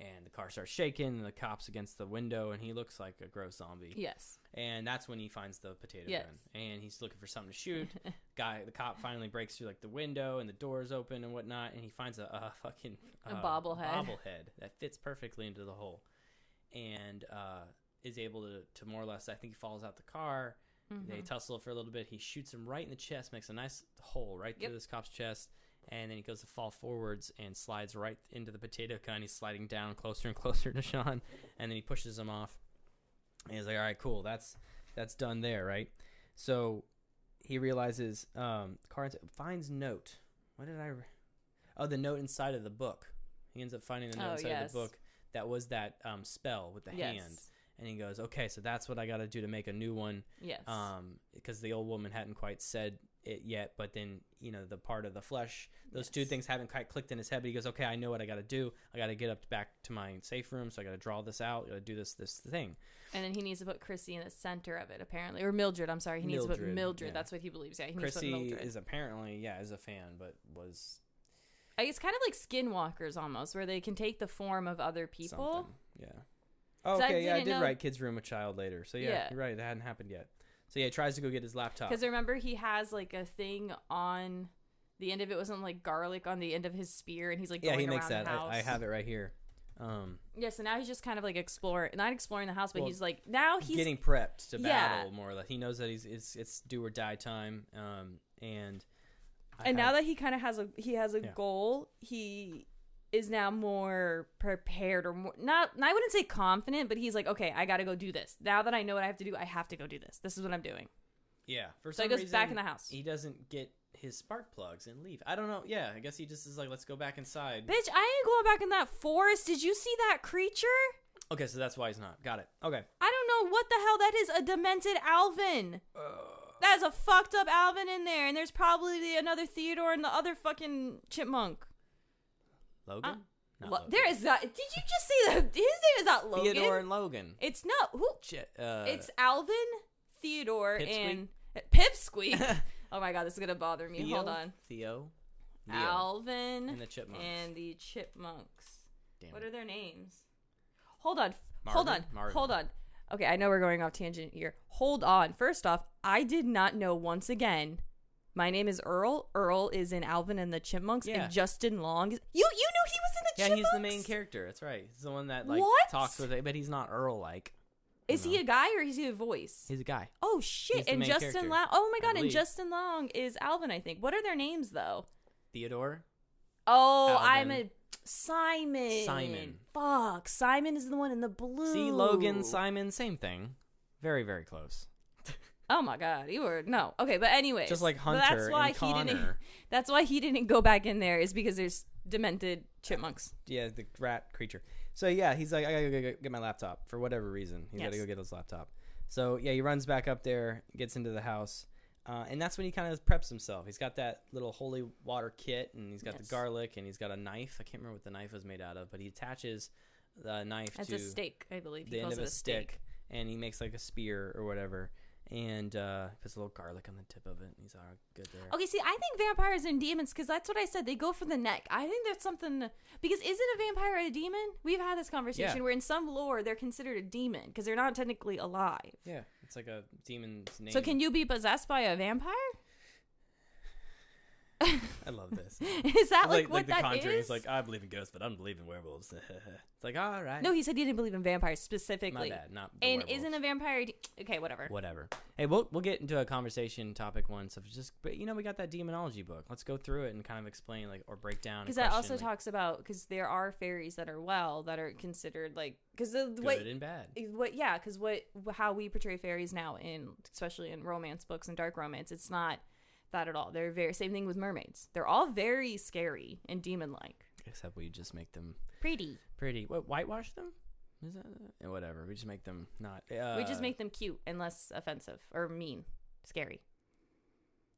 And the car starts shaking, and the cop's against the window, and he looks like a gross zombie. Yes. And that's when he finds the potato Yes. gun. And he's looking for something to shoot. [laughs] Guy, the cop finally breaks through like the window and the doors open and whatnot, and he finds a, a fucking A uh, bobblehead. bobblehead that fits perfectly into the hole, and uh, is able to to more or less. I think he falls out the car. Mm-hmm. They tussle for a little bit. He shoots him right in the chest, makes a nice hole right Yep. through this cop's chest. And then he goes to fall forwards and slides right into the potato gun. He's sliding down closer and [laughs] closer to Shawn, and then he pushes him off. And he's like, "All right, cool. That's that's done there, right?" So he realizes um, Carnes finds note. What did I? Re- oh, the note inside of the book. He ends up finding the note Oh, inside yes. of the book that was that um, spell with the yes. hand. And he goes, "Okay, so that's what I got to do to make a new one." Yes. um because the old woman hadn't quite said it yet but then you know the part of the flesh those two things haven't quite clicked in his head but he goes okay i know what i got to do i got to get up back to my safe room so i got to draw this out got to do this this thing And then he needs to put Chrissy in the center of it, apparently, or Mildred. I'm sorry, he needs to put Mildred, Mildred. yeah. That's what he believes. Yeah, he needs to chrissy put Mildred. is apparently yeah is a fan but was I guess kind of like skinwalkers almost, where they can take the form of other people. something. yeah oh, 'Cause I okay yeah i did know- write kids room a child later so yeah, Yeah. you're right that hadn't happened yet so yeah he tries to go get his laptop Because remember, he has like a thing on the end of it wasn't like garlic on the end of his spear, and he's like yeah going he makes that. I, I have it right here um Yeah, so now he's just kind of like exploring, not exploring the house, but Well, he's like now he's getting prepped to Yeah. battle more or less. He knows that he's it's it's do or die time. Um, and I and now that he kind of has a he has a Yeah. goal he is now more prepared or more not i wouldn't say confident but he's like okay i gotta go do this now that i know what i have to do i have to go do this this is what i'm doing yeah, for so some he goes reason, back in the house He doesn't get his spark plugs and leave. I don't know. Yeah, I guess he just is like, let's go back inside. bitch i ain't going back in that forest did you see that creature Okay, so that's why he's not. Got it. Okay. i don't know what the hell that is a demented alvin that's a fucked up alvin in there and there's probably another theodore and the other fucking chipmunk Logan. Uh, Lo- Logan. there is not did you just see that [laughs] his name is not logan Theodore and Logan. it's not who Shit. Uh, It's Alvin, Theodore, Pipsqueak? and [laughs] Pipsqueak. oh my god, this is gonna bother me. Theo? Hold on. Theo. Leo. Alvin and the Chipmunks. and the Chipmunks. Damn What it. are their names? Hold on. hold on. Marvin? Marvin. Hold on. Okay, I know we're going off tangent here. Hold on. First off, I did not know once again. My name is Earl. Earl is in Alvin and the Chipmunks, Yeah. and Justin Long is. You you knew he was in the Chipmunks. Yeah, Chipmunks. he's the main character. That's right. He's the one that like What? talks with it, but he's not Earl like. Is he a guy or is he a voice? He's a guy. Oh shit! And Justin Long. Oh my god! And. Justin Long is Alvin. I think. What are their names though? Theodore. Oh, I'm a Simon. Simon. Fuck. Simon is the one in the blue. See, Logan, Simon, same thing. Very, very close. Oh my god, you were no. Okay, but anyway, Just like Hunter that's why and he didn't. Connor. [laughs] That's why he didn't go back in there. Is because there's demented chipmunks. Yeah, the rat creature. So yeah, he's like, I gotta go get- my laptop for whatever reason. He's gotta go get his laptop. So yeah, he runs back up there, gets into the house, uh, and that's when he kind of preps himself. He's got that little holy water kit, and he's got Yes. the garlic, and he's got a knife. I can't remember what the knife was made out of, but he attaches the knife That's to a stick, I believe. He the end of it a a stick, and he makes like a spear or whatever, and uh, puts a little garlic on the tip of it. And he's all good there. Okay, see, I think vampires and demons, because that's what I said. They go for the neck. I think that's something. Because isn't a vampire a demon? We've had this conversation Yeah. where in some lore they're considered a demon because they're not technically alive. Yeah, it's like a demon's name. So can you be possessed by a vampire? [laughs] I love this. is that like, like, what the that Conjuring. is? It's like I believe in ghosts, but I don't believe in werewolves. [laughs] it's like all right. no, he said he didn't believe in vampires specifically. my bad. Not And werewolves. isn't a vampire? Okay, whatever. whatever. Hey, we'll we'll get into a conversation topic once of just, but you know, we got that demonology book. Let's go through it and kind of explain like or break down. Because that also like, talks about because there are fairies that are well that are considered like because the good what and bad. what yeah because what how we portray fairies now in especially in romance books and dark romance it's not that at all they're very same thing with mermaids they're all very scary and demon like Except we just make them pretty pretty. What whitewash them? Is that uh, whatever? We just make them not. Uh, we just make them cute and less offensive or mean scary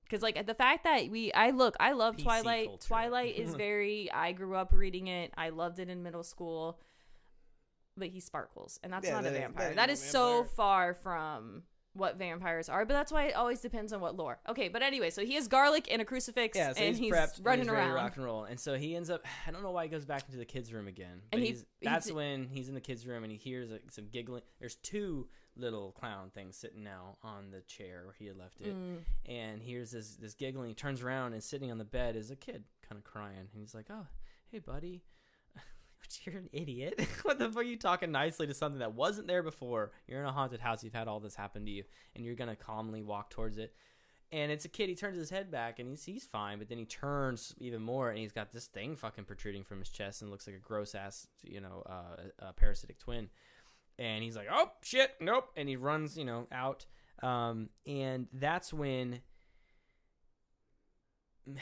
because like the fact that we i look i love PC twilight culture. twilight is [laughs] very i grew up reading it i loved it in middle school but he sparkles and that's Yeah, not a that ain't- vampire that that ain't is a so far from what vampires are but that's why it always depends on what lore okay but anyway so he has garlic and a crucifix Yeah, so and he's, he's, prepped, running he's around rock and roll, and so he ends up. [sighs] I don't know why he goes back into the kids' room again, but And he- he's, he that's d- when he's in the kids' room and he hears like, some giggling. There's two little clown things sitting now on the chair where he had left it, Mm. and he hears this this giggling. He turns around and sitting on the bed is a kid, kind of crying, and he's like, "Oh, hey, buddy." [laughs] You're an idiot. [laughs] what the fuck are you talking nicely to something that wasn't there before? You're in a haunted house. You've had all this happen to you, and you're gonna calmly walk towards it and it's a kid. He turns his head back and he's he's fine, but then he turns even more and he's got this thing fucking protruding from his chest and looks like a gross ass, you know, uh, uh, parasitic twin. And he's like, "Oh shit, nope!" And he runs, you know, out. Um, and that's when [sighs]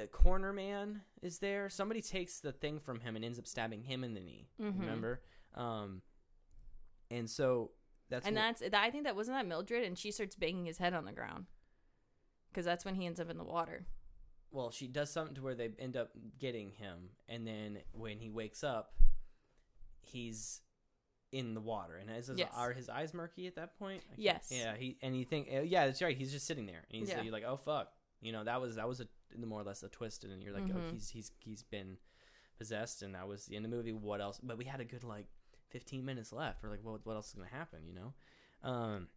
the corner man is there. Somebody takes the thing from him and ends up stabbing him in the knee. Mhm. Remember? Um, and so that's and wh- that's i think that wasn't that mildred and she starts banging his head on the ground because that's when he ends up in the water well, she does something to where they end up getting him, and then when he wakes up, he's in the water, and is his, Yes. are his eyes murky at that point? Yes. Yeah. He and you think, uh, yeah, that's right. He's just sitting there, and he's Yeah. like, oh fuck, you know, that was that was a more or less a twist, and you're like, oh, Mhm. he's he's he's been possessed, and that was the end of the movie. What else? But we had a good like 15 minutes left. We're like, what what else is gonna happen? You know, um,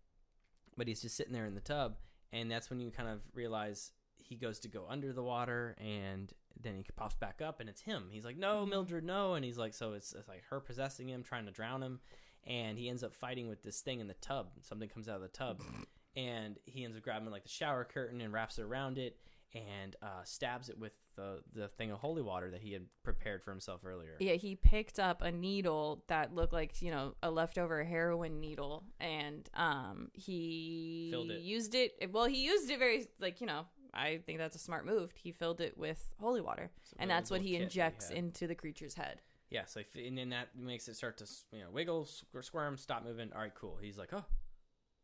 but he's just sitting there in the tub, and that's when you kind of realize he goes to go under the water and then he pops back up and it's him he's like no Mhm. mildred no and he's like so it's, it's like her possessing him trying to drown him and he ends up fighting with this thing in the tub something comes out of the tub [laughs] and he ends up grabbing like the shower curtain and wraps it around it and uh, stabs it with the the thing of holy water that he had prepared for himself earlier Yeah, he picked up a needle that looked like, you know, a leftover heroin needle and um he Filled it. used it well, he used it very like, you know, I think that's a smart move. He filled it with holy water. And that's what he injects had. into the creature's head. Yeah, so if, and then that makes it start to you know wiggle, squ- squirm, stop moving. All right, cool. He's like, oh,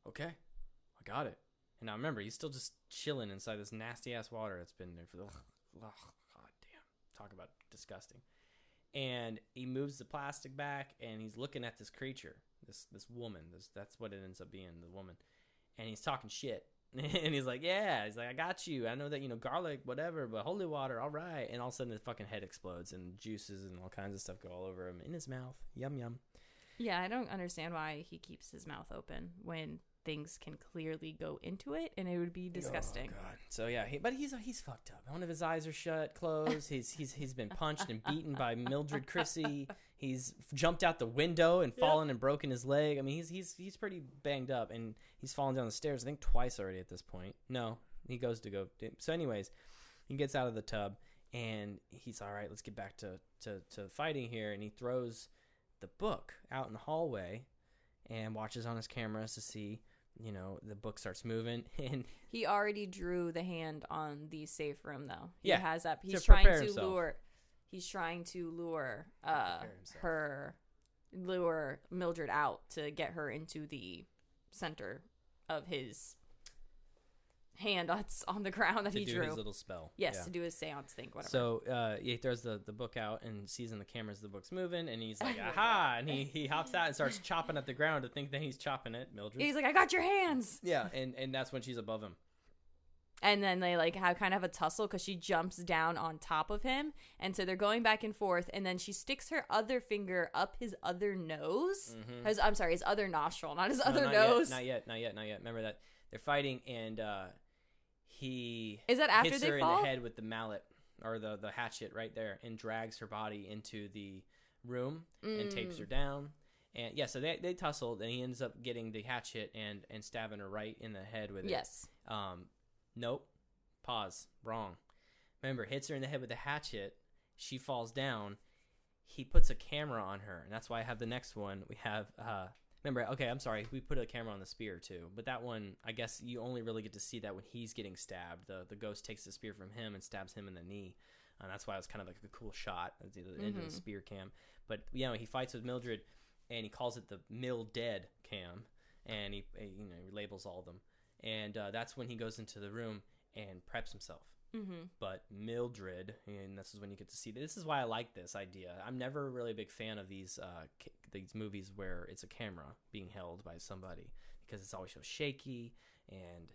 okay, I got it. And now remember, he's still just chilling inside this nasty ass water that's been there for the. [sighs] Oh, Ugh, God damn, talk about disgusting. And he moves the plastic back, and he's looking at this creature, this this woman. This that's what it ends up being, the woman. And he's talking shit. [laughs] and he's like, "Yeah." He's like, "I got you. I know that you know garlic, whatever, but holy water, all right." And all of a sudden, his fucking head explodes, and juices and all kinds of stuff go all over him in his mouth. Yum yum. Yeah, I don't understand why he keeps his mouth open when things can clearly go into it and it would be oh, disgusting. Oh, God. So yeah, he, but he's he's fucked up. One of his eyes are shut, closed. he's he's he's been punched and beaten by Mildred Chrissy. He's jumped out the window and fallen and broken his leg. I mean, he's he's he's pretty banged up, and he's fallen down the stairs. I think twice already at this point. No, he goes to go. So, anyways, he gets out of the tub and he's all right. Let's get back to to to fighting here. And he throws the book out in the hallway and watches on his cameras to see. You know, the book starts moving, [laughs] and He already drew the hand on the safe room though. He Yeah, has that he's to trying to himself. lure he's trying to lure uh her lure Mildred out to get her into the center of his hand that's [laughs] on the ground that to he do drew. his little spell. yes, Yeah. to do his seance thing, whatever. So uh, he throws the, the book out and sees in the cameras the book's moving, and he's [laughs] like, "Aha!" And he, he hops out and starts chopping at the ground to think that he's chopping it, Mildred. he's like, I got your hands. yeah, and and that's when she's above him. and then they like have kind of a tussle because she jumps down on top of him and so they're going back and forth and then she sticks her other finger up his other nose Mhm. his, i'm sorry his other nostril not his No, other not nose Yet, not yet, not yet, not yet. Remember that they're fighting, and uh, he Is that after hits they her fall? in the head with the mallet or the the hatchet right there and drags her body into the room and tapes Mm. her down. And yeah, so they they tussled and he ends up getting the hatchet and and stabbing her right in the head with it. Yes. Um, nope. Pause. Wrong. Remember, hits her in the head with the hatchet. She falls down. He puts a camera on her, and that's why I have the next one. We have. uh Remember, okay, I'm sorry. We put a camera on the spear too, but that one, I guess you only really get to see that when he's getting stabbed. The the ghost takes the spear from him and stabs him in the knee, and that's why it was kind of like a cool shot at the end of Mhm. the spear cam. But you know, he fights with Mildred, and he calls it the Mill Dead cam, and he he, you know he labels all of them, and uh, that's when he goes into the room and preps himself. Mm-hmm. But Mildred, and this is when you get to see. This is why I like this idea. I'm never really a big fan of these uh, ca- these movies where it's a camera being held by somebody because it's always so shaky and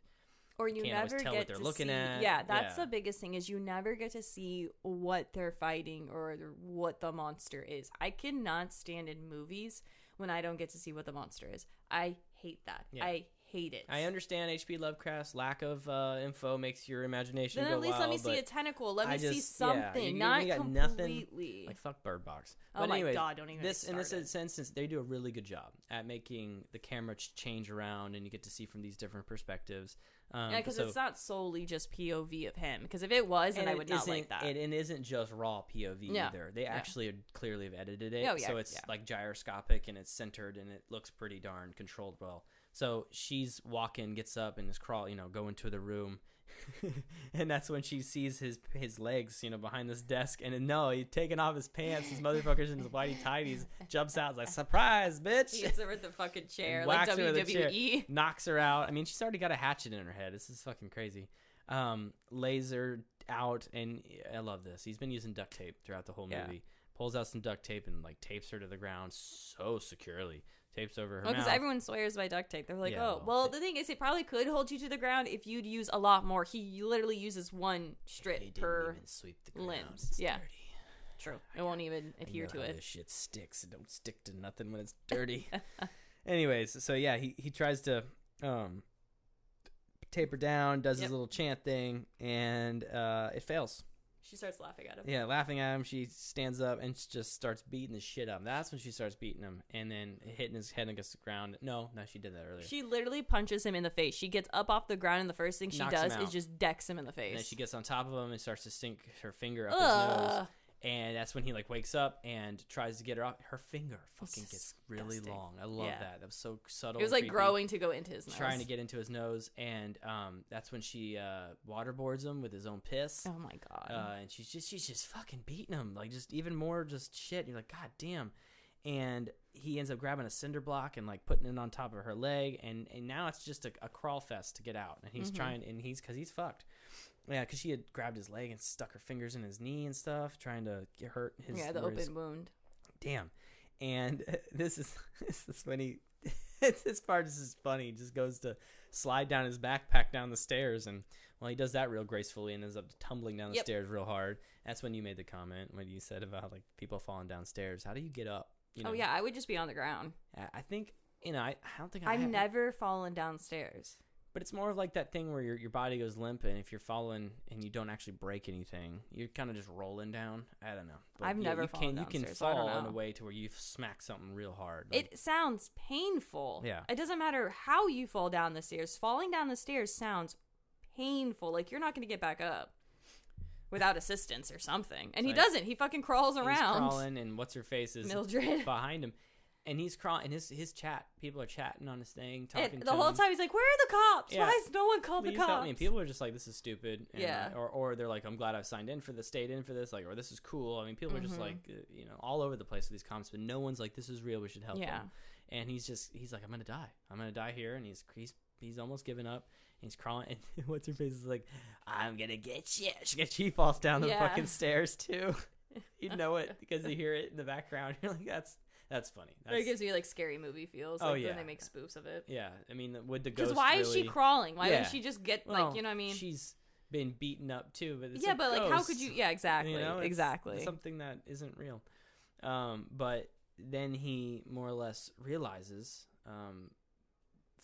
Or you Can't never tell get what they're to looking see. at. Yeah, that's Yeah. the biggest thing is you never get to see what they're fighting or what the monster is. I cannot stand in movies when I don't get to see what the monster is. I hate that. Yeah. I hate it. I understand H.P. Lovecraft's lack of uh, info makes your imagination then at least let me see a tentacle. Let me I see just- yeah, something, you- you not got nothing, completely. like fuck Bird Box. Oh But my anyways, God, don't even this in this instance they do a really good job at making the camera change around and you get to see from these different perspectives. Um, yeah, because so- it's not solely just POV of him. Because if it was, then I would not like that. It, it isn't just raw POV No. either. They Yeah. actually clearly have edited it, Oh, yeah, so it's yeah. like gyroscopic and it's centered and it looks pretty darn controlled well. So she's walking, gets up and is crawl, you know, go into the room, [laughs] and that's when she sees his his legs, you know, behind this desk, and no, he's taking off his pants. His motherfucker's in his whitey tighties, jumps out, like surprise, bitch. he hits [laughs] her with the fucking chair, like with chair. WWE. knocks her out. I mean, she's already got a hatchet in her head. This is fucking crazy. Um, lays her out, and I love this. He's been using duct tape throughout the whole Yeah. movie. Pulls out some duct tape and like tapes her to the ground so securely. Tapes over her Well, because mouth. everyone swears by duct tape. They're like, Yeah, oh, well, well, the thing is, it probably could hold you to the ground if you'd use a lot more. He literally uses one strip didn't per even sweep the ground. limbs. Yeah. dirty. True. It won't even adhere to it. This shit sticks. It don't stick to nothing when it's dirty. [laughs] Anyways, so yeah, he he tries to um taper down, does Yep. his little chant thing, and uh it fails. She starts laughing at him. Yeah, laughing at him. She stands up and just starts beating the shit out of him. That's when she starts beating him, and then hitting his head against the ground. No, no, she did that earlier. She literally punches him in the face. She gets up off the ground, and the first thing she Knocks him does out. is just decks him in the and face. then she gets on top of him and starts to sink her finger up his nose. Ugh. And that's when he like wakes up and tries to get her off. Her finger fucking gets really long. I love Yeah. that. That was so subtle. It was like creepy. growing to go into his nose. trying to get into his nose, and um, that's when she uh, waterboards him with his own piss. Oh my god. uh, and she's just she's just fucking beating him like just even more just shit. You're like, God damn. And he ends up grabbing a cinder block and like putting it on top of her leg, and and now it's just a, a crawl fest to get out. And he's Mhm. trying, and he's because he's fucked. Yeah, because she had grabbed his leg and stuck her fingers in his knee and stuff, trying to get hurt his. yeah, the where his- open wound. damn. And [laughs] this is [laughs] this is when [laughs] he this part is just funny. He just goes to slide down his backpack down the stairs, and well, he does that real gracefully and ends up tumbling down the Yep. stairs real hard. That's when you made the comment when you said about like people falling downstairs. How do you get up? You Oh yeah, I would just be on the ground. I- think you know. I, I don't think I I've never fallen downstairs. But it's more of like that thing where your your body goes limp, and if you're falling and you don't actually break anything, you're kind of just rolling down. I don't know. I've yeah, never you fallen can you can so fall in a way to where you smack something real hard. Like, It sounds painful. Yeah. It doesn't matter how you fall down the stairs. Falling down the stairs sounds painful. Like you're not going to get back up without assistance or something. And he doesn't. He fucking crawls He's around. crawling, and what's her face is Mildred. behind him, and he's crawling. And his his chat, people are chatting on his thing, talking And the whole him. time he's like, "Where are the cops? Yeah. Why has no one called Please the cops?" help me. And people are just like, "This is stupid." And, Yeah. uh, or or they're like, "I'm glad I've signed in for this, stayed in for this," like, or "This is cool." I mean, people are just Mhm. like, uh, you know, all over the place with these comments, but no one's like, "This is real. We should help Yeah. them." And he's just, he's like, "I'm gonna die. I'm gonna die here," and he's he's he's almost given up. He's crawling, and [laughs] what's her face is like, "I'm gonna get you." She, [laughs] she falls down the Yeah. fucking stairs too. [laughs] you know it because you hear it in the background. You're like, "That's that's funny." But it gives me like scary movie feels. Oh, Like yeah. when they make spoofs of it. yeah, I mean, would the ghost? Because ghost? why is she crawling? Why Yeah. wouldn't she just get Well, like you know what I mean? She's been beaten up too, but it's yeah, a but like how could you? Yeah, exactly, You know, it's exactly. something that isn't real. Um, but then he more or less realizes, um,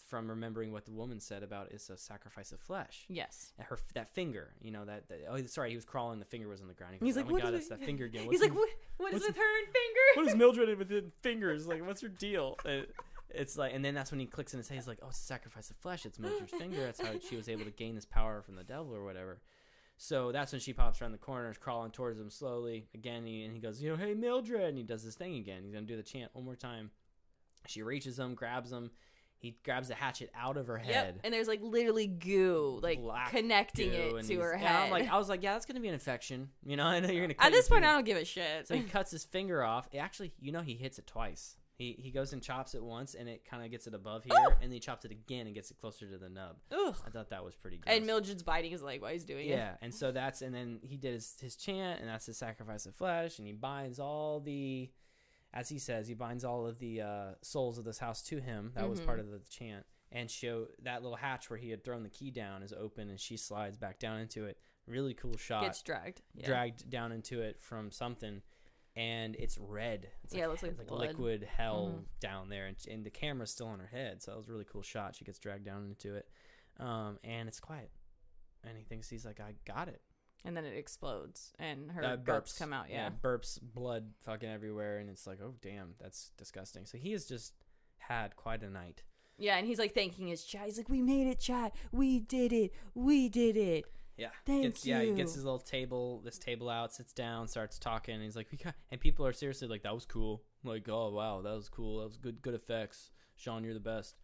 from remembering what the woman said about it's a sacrifice of flesh. Yes. And Her that finger, you know that, that oh sorry, he was crawling. The finger was on the ground. He goes, He's oh like, my "What god, is it's it?" that finger again. [laughs] He's What's like, the- what, what is with her and finger? what is [laughs] Mildred with the fingers? Like, what's her deal? [laughs] It- it's like, and then that's when he clicks in his head. He's like, oh, it's a sacrifice of flesh. It's Mildred's finger. That's how she was able to gain this power from the devil or whatever. So that's when she pops around the corner, crawling towards him slowly. Again, he, and he goes, you know, hey, Mildred. And he does this thing again. He's to do the chant one more time. She reaches him, grabs him. He grabs the hatchet out of her head. Yep. And there's like literally goo, like Black connecting goo, it to her head. I'm like, I was like, yeah, that's gonna be an infection. You know, [laughs] I know you're gonna. cut At this point, finger. I don't give a shit. So he [laughs] cuts his finger off. Actually, you know, he hits it twice. He he goes and chops it once, and it kind of gets it above here, Oh! and then he chops it again and gets it closer to the nub. Ugh. I thought that was pretty. Gross. And Mildred's biting his leg while he's doing it. Yeah, and so that's and then he did his, his chant, and that's his sacrifice of flesh, and he binds all the, as he says, he binds all of the uh, souls of this house to him. That was part of the chant, and show that little hatch where he had thrown the key down is open, and she slides back down into it. Really cool shot. Gets dragged. Yeah. dragged down into it from something, and it's red. It's Yeah, it looks like it's like liquid hell Mhm. down there, and, and the camera's still on her head. So that was a really cool shot. She gets dragged down into it, um, and it's quiet. And he thinks he's like, I got it. And then it explodes, and her Uh, guts come out. Yeah. burps, blood fucking everywhere, and it's like, oh damn, that's disgusting. So he has just had quite a night. Yeah, and he's like thanking his chat. He's like, "We made it, chat. We did it. We did it." Yeah. Thank gets, Yeah, he gets his little table, this table out, sits down, starts talking. And he's like, we got, and people are seriously like, that was cool. Like, oh wow, that was cool. That was good, good effects. Shawn, you're the best.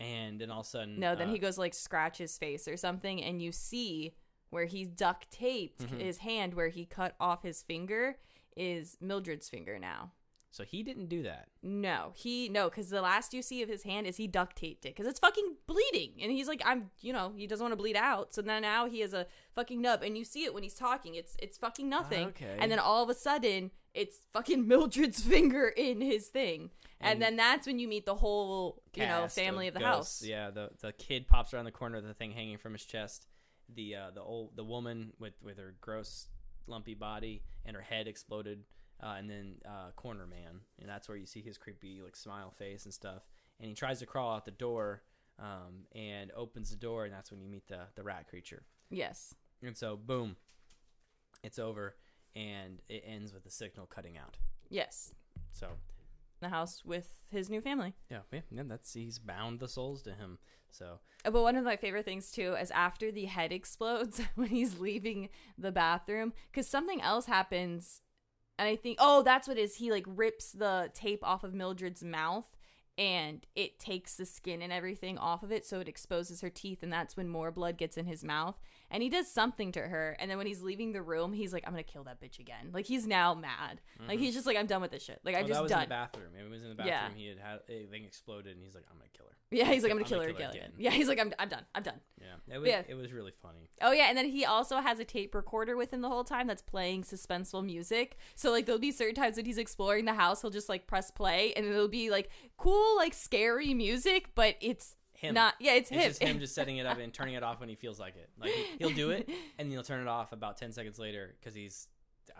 And then all of a sudden, No, then uh, he goes like scratch his face or something, and you see where he's duct taped Mhm. his hand where he cut off his finger is Mildred's finger now. So he didn't do that. No, he no, because the last you see of his hand is he duct taped it because it's fucking bleeding, and he's like, I'm, you know, he doesn't want to bleed out, so then now he has a fucking nub, and you see it when he's talking, it's it's fucking nothing, Okay. and then all of a sudden it's fucking Mildred's [laughs] finger in his thing, and, And then that's when you meet the whole, you know, family of, the ghosts. house. Yeah, the the kid pops around the corner of the thing hanging from his chest. The uh, the old the woman with with her gross lumpy body and her head exploded, uh, and then uh, corner man, and that's where you see his creepy like smile face and stuff. And he tries to crawl out the door, um, and opens the door, and that's when you meet the the rat creature. Yes, And so boom, it's over, and it ends with the signal cutting out. yes, So the house with his new family. yeah, yeah, yeah that's he's bound the souls to him. So Uh, But one of my favorite things too is after the head explodes [laughs] when he's leaving the bathroom because something else happens, and I think oh that's what it is. He like rips the tape off of Mildred's mouth and it takes the skin and everything off of it, so it exposes her teeth, and that's when more blood gets in his mouth. And he does something to her, and then when he's leaving the room, he's like, "I'm gonna kill that bitch again." Like he's now mad. Like he's just like, "I'm done with this shit. Like I'm Mm-hmm. Oh, that just was in done." the bathroom. It was in the Yeah. bathroom. He had had a thing exploded, and he's like, "I'm gonna kill her." yeah, he's like, "I'm I'm gonna kill gonna her kill her again." again. [laughs] Yeah, he's like, "I'm I'm done. I'm done." Yeah, it was. Yeah. It was really funny. Oh yeah, and then he also has a tape recorder with him the whole time that's playing suspenseful music. So like there'll be certain times when he's exploring the house, he'll just like press play, and it'll be like cool, like scary music, but it's Him. not. Yeah, it's, It's him. just him just setting it up [laughs] and turning it off when he feels like it. Like he, he'll do it, [laughs] and he'll turn it off about ten seconds later because he's.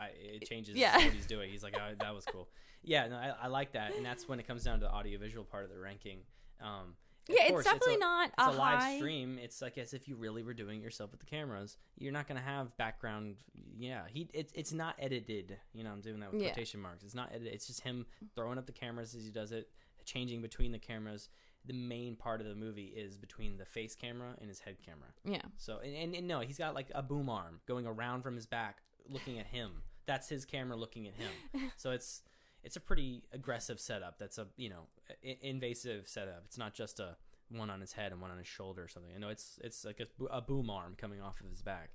I, it changes Yeah. what he's doing. [laughs] He's like, oh, "That was cool." Yeah, no, I, I like that, and that's when it comes down to the audiovisual part of the ranking. Um, yeah, course, it's definitely a, not it's a, a, live high. stream. It's like as if you really were doing it yourself with the cameras. You're not gonna have background. Yeah, he. It, it's not edited. You know, I'm doing that with Yeah. quotation marks. It's not edited. It's just him throwing up the cameras as he does it, changing between the cameras. The main part of the movie is between the face camera and his head camera. Yeah, So, and, and, and no, he's got like a boom arm going around from his back, looking at him. That's his camera looking at him. [laughs] So it's it's a pretty aggressive setup. That's a you know i- invasive setup. It's not just a one on his head and one on his shoulder or something. You know, it's it's like a, a boom arm coming off of his back.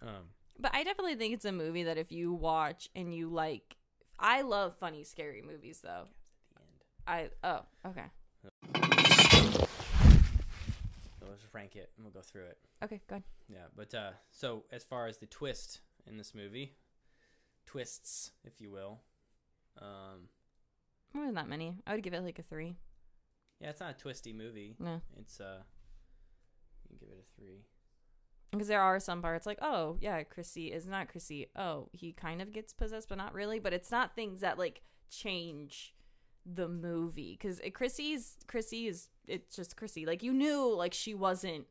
Um, but I definitely think it's a movie that if you watch and you like, I love funny, scary movies though. at the end. I oh okay let's rank it and we'll go through it. okay good. Yeah, but uh, so as far as the twist in this movie, twists, if you will, um, More than that many. I would give it like a three. yeah, it's not a twisty movie. No, It's uh, you can give it a three. because there are some parts like oh yeah, Chrissy is not Chrissy. Oh, he kind of gets possessed, but not really. But it's not things that like change the movie because Chrissy's Chrissy is it's just Chrissy. Like you knew like she wasn't.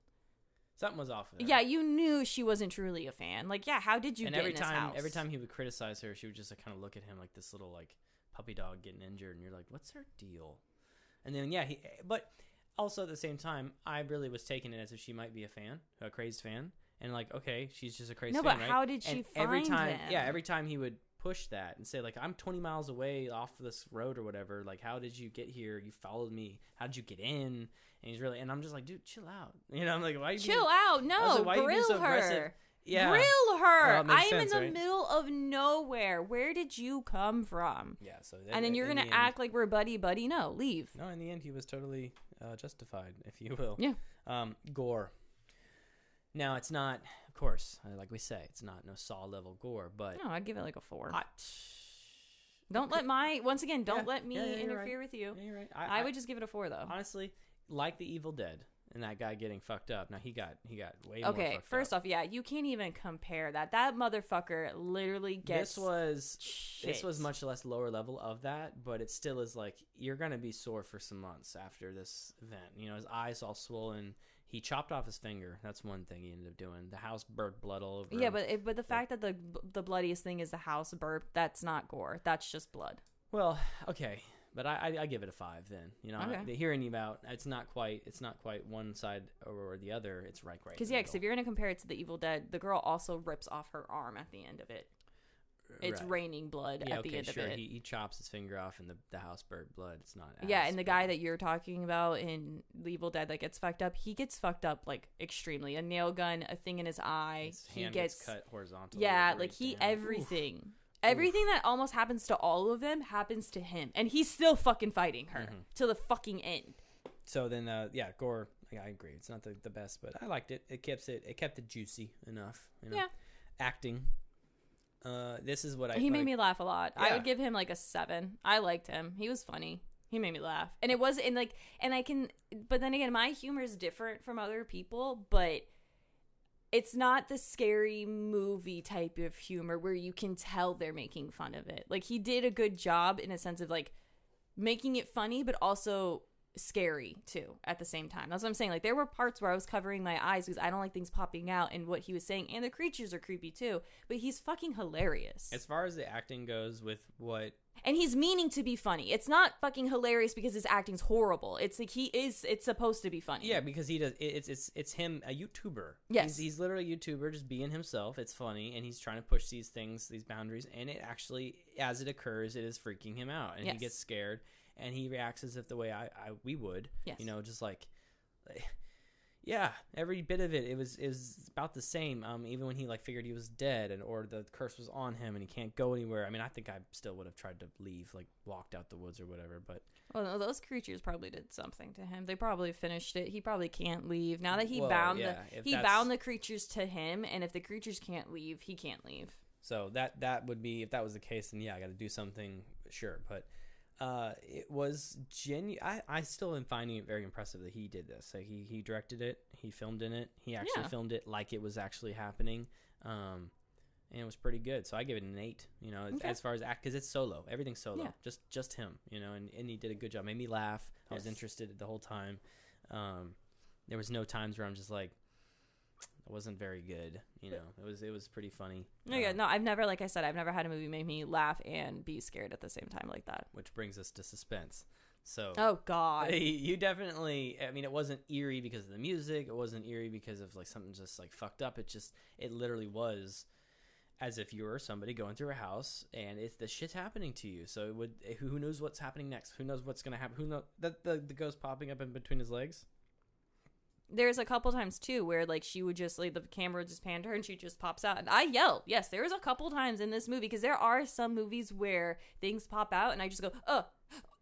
Something was off. Yeah, you knew she wasn't truly a fan. Like, yeah, how did you and get every time, house? every time he would criticize her, she would just like, kind of look at him like this little like puppy dog getting injured, and you're like, what's her deal? And then yeah, he. But also at the same time, I really was taking it as if she might be a fan, a crazed fan, and like, okay, she's just a crazy. No, fan, but right? how did she and every find time, him? yeah, every time he would push that and say like, I'm 20 miles away off this road or whatever. Like, how did you get here? You followed me. How did you get in? And he's really, and I'm just like, dude, chill out. [laughs] You know, I'm like, why? You Chill being- out. No, like, grill so aggressive? her. Yeah. Grill her. Well, I'm sense, in the right? middle of nowhere. Where did you come from? Yeah. So and then you're gonna the end- act like we're buddy buddy. No, leave. No, in the end, he was totally uh, justified, if you will. Yeah. Um, gore. Now, it's not, of course, uh, like we say, it's not no saw level gore, but No, I'd give it like a four. I, don't let my once again. Don't Yeah, let me yeah, yeah, interfere right. with you. You're right. I, would just give it a four though. honestly like the Evil Dead and that guy getting fucked up. Now he got he got way more. Okay, fucked first up. off, yeah, you can't even compare that. That motherfucker literally gets this was shit. this was much less lower level of that, but it still is like you're gonna be sore for some months after this event. You know, his eyes all swollen. He chopped off his finger. That's one thing he ended up doing. The house burnt blood all over. Yeah, him. but it, but the fact that the the bloodiest thing is the house burp, that's not gore. That's just blood. well, okay, but I, I I give it a five then. You know, Okay. the hearing you about it's not quite it's not quite one side or the other. It's right right. Because yeah, because if you're gonna compare it to the Evil Dead, the girl also rips off her arm at the end of it. It's Right. raining blood Yeah, at the okay, end sure. of it. He, he chops his finger off, and the, the house burnt blood. It's not. yeah, and the guy that you're talking about in The Evil Dead that gets fucked up, he gets fucked up like extremely. A nail gun, a thing in his eye. His he hand gets cut horizontally. Yeah, like he damn- Oof. everything. Everything that almost happens to all of them happens to him, and he's still fucking fighting her Mhm. till the fucking end. So then, uh, yeah, gore. Yeah, I agree. It's not the, the best, but I liked it. It kept it. It kept it juicy enough. You know? Yeah. Acting. Uh, this is what I. he made me laugh a lot. I would give him like a seven. I liked him. He was funny. He made me laugh, and it was and like and I can. But then again, my humor is different from other people, but. It's not the scary movie type of humor where you can tell they're making fun of it. Like he did a good job in a sense of like making it funny, but also scary too at the same time. That's what I'm saying. Like there were parts where I was covering my eyes because I don't like things popping out and what he was saying. And the creatures are creepy too. But he's fucking hilarious. As far as the acting goes, with what and he's meaning to be funny. It's not fucking hilarious because his acting's horrible. It's like he is it's supposed to be funny. Yeah, because he does. It's it's it's him, a YouTuber. Yes. he's, he's literally a YouTuber, just being himself. It's funny, and he's trying to push these things, these boundaries, and it actually, as it occurs, it is freaking him out, and Yes. he gets scared, and he reacts as if the way I, I we would. Yes. You know, just like, yeah, every bit of it, it was was about the same. Um, even when he like figured he was dead, and or the curse was on him, and he can't go anywhere. I mean, I think I still would have tried to leave, like walked out the woods or whatever, but. Well, no, those creatures probably did something to him. They probably finished it. He probably can't leave now that he Well, bound yeah, the he bound the creatures to him. And if the creatures can't leave, he can't leave. So that that would be if that was the case, then yeah, I got to do something. Sure, but uh, it was genuine. I I still am finding it very impressive that he did this. Like he he directed it, he filmed in it, he actually Yeah. filmed it like it was actually happening. Um, and it was pretty good. So I give it an eight. You know, as- Okay. as far as act because it's solo, everything's solo, Yeah. just just him. You know, and and he did a good job. Made me laugh. I was interested the whole time. Um, there was no times where I'm just like. It wasn't very good, you know. It was it was pretty funny. No, yeah, Um, no, I've never, like I said, I've never had a movie make me laugh and be scared at the same time like that. which brings us to suspense. So Oh God, [laughs] you definitely I mean it wasn't eerie because of the music, it wasn't eerie because of like something just like fucked up. It just it literally was as if you were somebody going through a house and it's the shit's happening to you. So it would who knows what's happening next? Who knows what's going to happen? Who know that the, the ghost popping up in between his legs? There's a couple times too where like she would just like the camera would just pan to her and she just pops out and I yell. Yes, there was a couple times in this movie because there are some movies where things pop out and I just go oh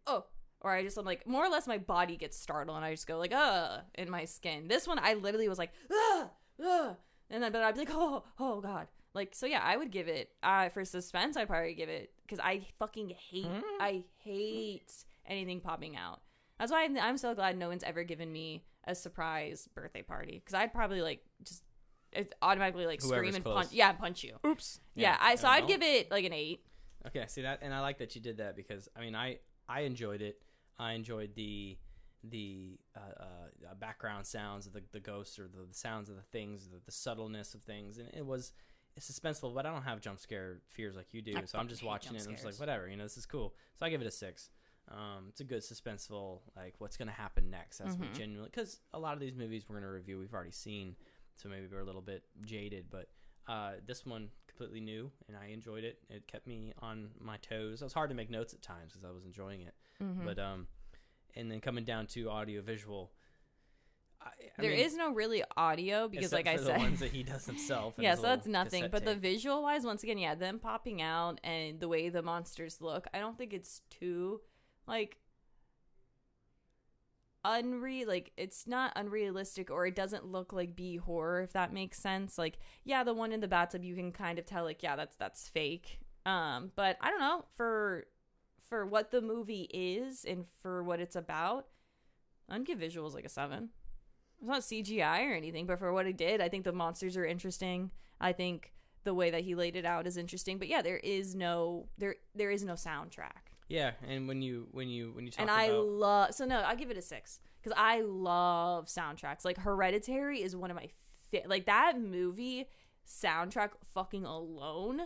oh or I just I'm like more or less my body gets startled and I just go like uh in my skin. This one I literally was like ah ah and then but I'd be like oh oh god like so yeah I would give it uh for suspense I'd probably give it because I fucking hate I hate anything popping out. That's why I'm, I'm so glad no one's ever given me a surprise birthday party because I'd probably like just it's automatically like Whoever's scream and close. punch yeah punch you. Oops. Yeah, I so uh, I'd don't- give it like an eight. Okay, see that, and I like that you did that because I mean, I I enjoyed it. I enjoyed the the uh, uh, background sounds of the, the ghosts or the, the sounds of the things, the, the subtleness of things, and it was it's suspenseful. But I don't have jump scare fears like you do, I so I'm just watching it. and I'm just like, whatever, you know, this is cool. So I give it a six. Um, it's a good suspenseful, like what's gonna happen next. That's what Mhm. genuinely because a lot of these movies we're gonna review we've already seen, so maybe we're a little bit jaded. But uh, this one completely new, and I enjoyed it. It kept me on my toes. It was hard to make notes at times because I was enjoying it. Mhm. But um, and then coming down to audio visual, I, I There is mean, no really audio because, like I said, the ones that he does himself. [laughs] yeah, so that's nothing. But the tape. visual wise, once again, yeah, them popping out and the way the monsters look, I don't think it's too like unreal like it's not unrealistic or it doesn't look like B horror if that makes sense. Like, yeah, the one in the bathtub you can kind of tell like, yeah, that's that's fake. Um, but I don't know, for for what the movie is and for what it's about, I'd give visuals like a seven. It's not CGI or anything, but for what he did, I think the monsters are interesting. I think the way that he laid it out is interesting. But yeah, there is no there there is no soundtrack. Yeah, and when you when you when you talk and I about love so no, I'll give it a six because I love soundtracks. Like Hereditary is one of my fa- like that movie soundtrack fucking alone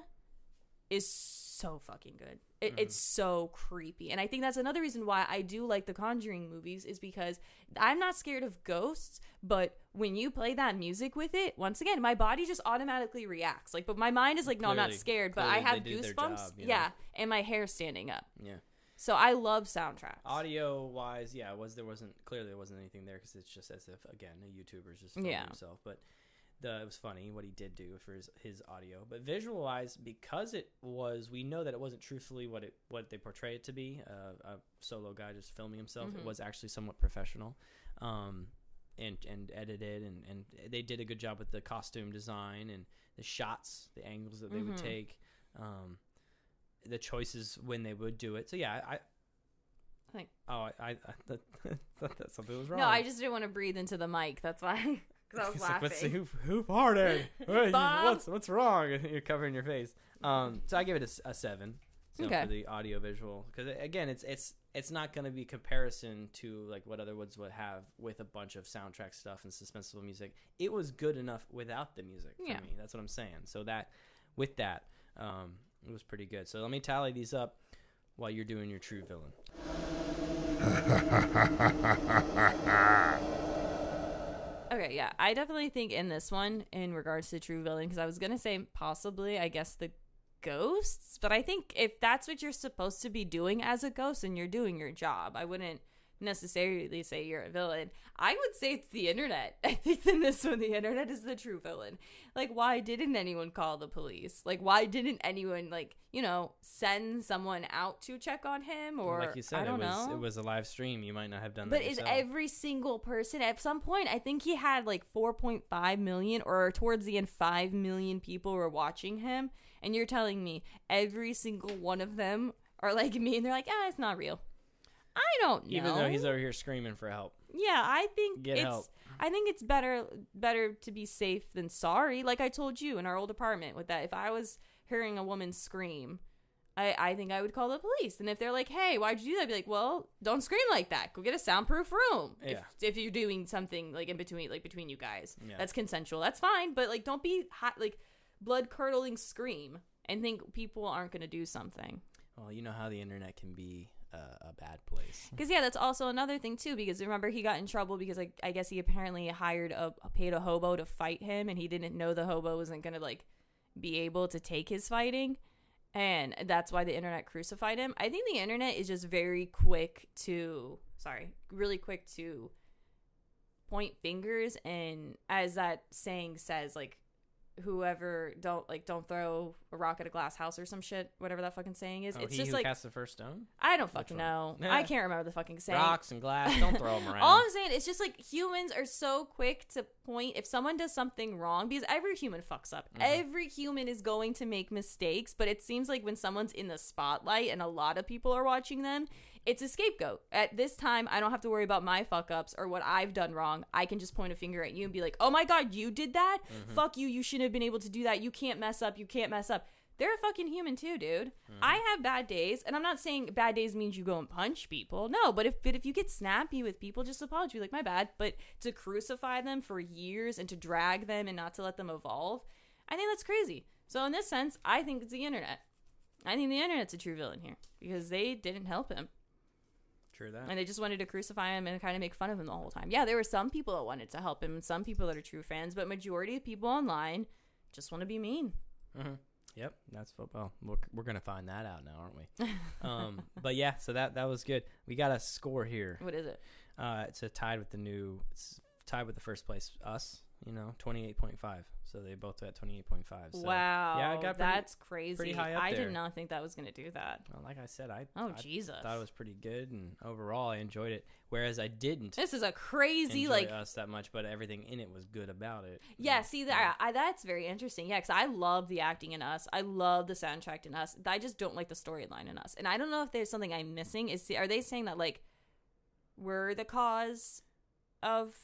is so fucking good. It, Mm-hmm. It's so creepy, and I think that's another reason why I do like the Conjuring movies is because I'm not scared of ghosts, but when you play that music with it, once again, my body just automatically reacts. Like, but my mind is like, no, I'm not scared, but I have they did their goosebumps. job, you know? yeah, and my hair standing up. yeah So I love soundtracks. audio wise, yeah, was there wasn't clearly there wasn't anything there because it's just as if again a YouTuber's just filming Yeah. himself, but. The, it was funny what he did do for his, his audio, but visual wise, because it was, we know that it wasn't truthfully what it what they portray it to be. Uh, a solo guy just filming himself. It Mhm. was actually somewhat professional, um, and and edited, and and they did a good job with the costume design and the shots, the angles that they would Mhm. take, um, the choices when they would do it. So yeah, I. Think- Oh, I, I, I [laughs] thought that something was wrong. No, I just didn't want to breathe into the mic. That's why. [laughs] Because I was [laughs] It's like, what's the- laughing. who, who farted? [laughs] What's what's wrong? [laughs] You're covering your face. Um, so I give it a seven. So Okay. for the audio visual, because again, it's it's it's not going to be comparison to like what other woods would have with a bunch of soundtrack stuff and suspenseful music. It was good enough without the music for Yeah. me. That's what I'm saying. So that with that, um, it was pretty good. So let me tally these up while you're doing your true villain. Okay, yeah. I definitely think in this one, in regards to True Villain, because I was going to say possibly, I guess, the ghosts. But I think if that's what you're supposed to be doing as a ghost, and you're doing your job. I wouldn't necessarily say you're a villain. I would say it's the internet. [laughs] I think in this one, the internet is the true villain. Like, why didn't anyone call the police? Like, why didn't anyone, like, you know, send someone out to check on him? Or, like you said, I don't it was know. it was a live stream. You might not have done that. But that. is yourself. every single person at some point? I think he had like 4.5 million, or towards the end, 5 million people were watching him. And you're telling me every single one of them are like [laughs] me, and they're like, ah, it's not real. I don't know. even though he's over here screaming for help. yeah, I think Get it's. help. I think it's better better to be safe than sorry. Like I told you in our old apartment with that, if I was hearing a woman scream, I, I think I would call the police. And if they're like, "Hey, why'd you do that?" I'd be like, "Well, don't scream like that. Go get a soundproof room. Yeah. If if you're doing something like in between, like between you guys, Yeah. that's consensual. That's fine. But like, don't be hot, like blood curdling scream and think people aren't gonna do something. Well, you know how the internet can be uh, a bad place. Because yeah, that's also another thing too. Because remember, he got in trouble because like I guess he apparently hired a, a paid a hobo to fight him, and he didn't know the hobo wasn't gonna like be able to take his fighting, and that's why the internet crucified him. I think the internet is just very quick to sorry, really quick to point fingers, and as that saying says, like whoever don't like don't throw a rock at a glass house or some shit, whatever that fucking saying is. Oh, it's he just who like cast the first stone. I don't fucking know. I can't remember the fucking saying. Rocks and glass. Don't throw them around. [laughs] All I'm saying is just like humans are so quick to point if someone does something wrong because every human fucks up. Mm-hmm. Every human is going to make mistakes, but it seems like when someone's in the spotlight and a lot of people are watching them, it's a scapegoat. At this time, I don't have to worry about my fuck ups or what I've done wrong. I can just point a finger at you and be like, "Oh my god, you did that? Mm-hmm. Fuck you. You shouldn't have been able to do that. You can't mess up. You can't mess up." they're a fucking human too, dude. Mm-hmm. I have bad days, and I'm not saying bad days means you go and punch people. No, but if but if you get snappy with people, just apologize. Like, my bad. But to crucify them for years and to drag them and not to let them evolve, I think that's crazy. So in this sense, I think it's the internet. I think the internet's a true villain here because they didn't help him True that. and they just wanted to crucify him and kind of make fun of him the whole time. Yeah, there were some people that wanted to help him and some people that are true fans, but majority of people online just want to be mean. Mm-hmm. Yep, that's. Well, we're, we're gonna find that out now, aren't we? [laughs] um, but yeah, so that that was good. We got a score here. What is it? Uh, it's a tied with the new. It's tied with the first place. Us, you know, twenty eight point five. So they both at twenty eight point five. So, wow, yeah, I got pretty- that's crazy. pretty high up I there. did not think that was going to do that. Well, like I said, I Oh I Jesus! thought it was pretty good, and overall I enjoyed it. Whereas I didn't this is a crazy like. us that much, but everything in it was good about it. Yeah, see that I, that's very interesting. Yeah, because I love the acting in Us. I love the soundtrack in Us. I just don't like the storyline in Us. And I don't know if there's something I'm missing. Is are they saying that like we're the cause of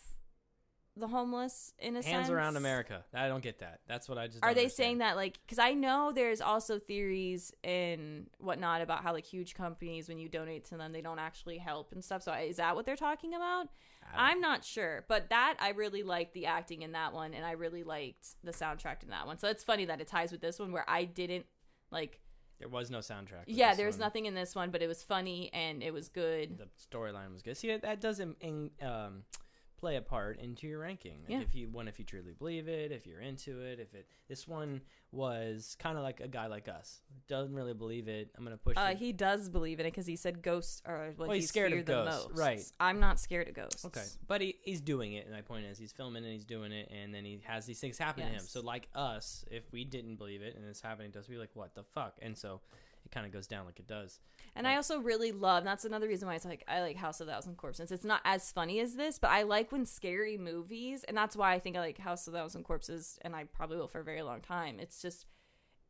the homeless in a Hands sense? around America. I don't get that. That's what I just. Are they understand. saying that like because I know there's also theories and whatnot about how like huge companies when you donate to them they don't actually help and stuff. So is that what they're talking about? I'm not sure, but that I really liked the acting in that one, and I really liked the soundtrack in that one. So it's funny that it ties with this one where I didn't like. There was no soundtrack. Yeah, there was one. nothing in this one, but it was funny and it was good. The storyline was good. See, that doesn't um, play a part into your ranking. Yeah. If you one, if you truly believe it, if you're into it, if it. This one was kind of like a guy like us. Doesn't really believe it. I'm gonna push. Uh, it. he does believe in it because he said ghosts are what Well, he's he's scared of ghosts, most. right. I'm not scared of ghosts. Okay, but he, he's doing it, and my point is, he's filming and he's doing it, and then he has these things happen to him. So, like us, if we didn't believe it and it's happening to us, we'd be like, "What the fuck?" And so, it kind of goes down like it does. And I also really love. That's another reason why it's like I like House of a Thousand Corpses. It's not as funny as this, but I like when scary movies, and that's why I think I like House of a Thousand Corpses, and I probably will for a very long time. It's just,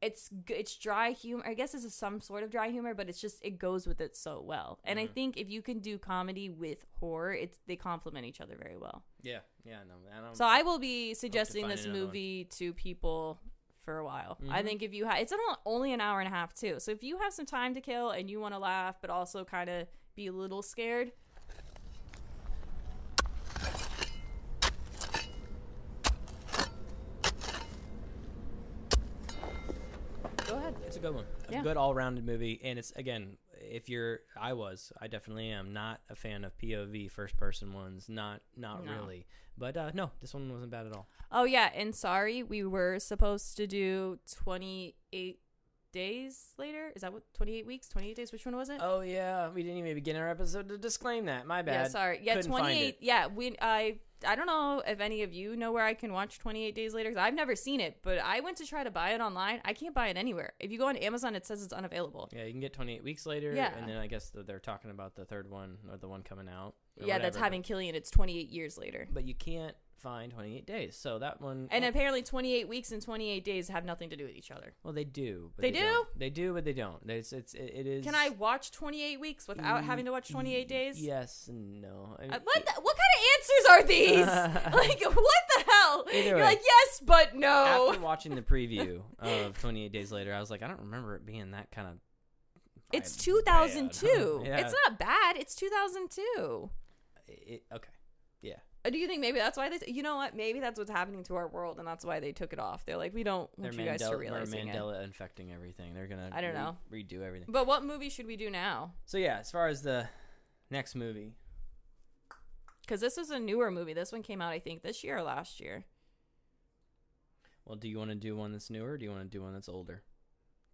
it's it's dry humor. I guess it's some sort of dry humor, but it's just it goes with it so well. And I Mhm. think if you can do comedy with horror, it's they complement each other very well. Yeah, yeah, no. I So I will be suggesting this another one. movie to people for a while. I Mhm. think if you have, it's only an hour and a half too. So if you have some time to kill and you want to laugh, but also kind of be a little scared. Go ahead. It's a good one. A Yeah. good all-rounded movie, and it's again, if you're, I was, I definitely am not a fan of POV first-person ones. Not, not No. really. But uh, no, this one wasn't bad at all. Oh yeah, and sorry, we were supposed to do 28 days later. Is that what 28 weeks? 28 days? Which one was it? Oh yeah, we didn't even begin our episode to disclaim that. My bad. Yeah, sorry. Yeah, 28. it. Yeah, we I I don't know if any of you know where I can watch 28 Days Later cuz I've never seen it, but I went to try to buy it online. I can't buy it anywhere. If you go on Amazon, it says it's unavailable. Yeah, you can get 28 weeks later. Yeah. And then I guess they're talking about the third one or the one coming out. yeah, that's whatever, having Cillian. It's 28 years later. But you can't find 28 days. So that one. And oh, apparently 28 weeks and 28 days have nothing to do with each other. well, they do. But They don't. They do, but they don't. It's, it's, it, it is. Can I watch 28 weeks without having to watch 28 days? Yes and no. I mean, Uh, what the, what kind of answers are these? [laughs] like what the hell? You're way. like yes, but no. After watching the preview of 28 Days Later, I was like, I don't remember it being that kind of. It's 2002. [laughs] Yeah. It's not bad. It's 2002. It, okay. Uh, Do you think maybe that's why they? You know what? Maybe that's what's happening to our world, and that's why they took it off. They're like, we don't They're want you guys to realize they're it. Mandela infecting everything. They're gonna. I don't know. Redo everything. But what movie should we do now? So yeah, as far as the next movie, Because this is a newer movie. This one came out, I think, this year or last year. well, do you want to do one that's newer? or Do you want to do one that's older,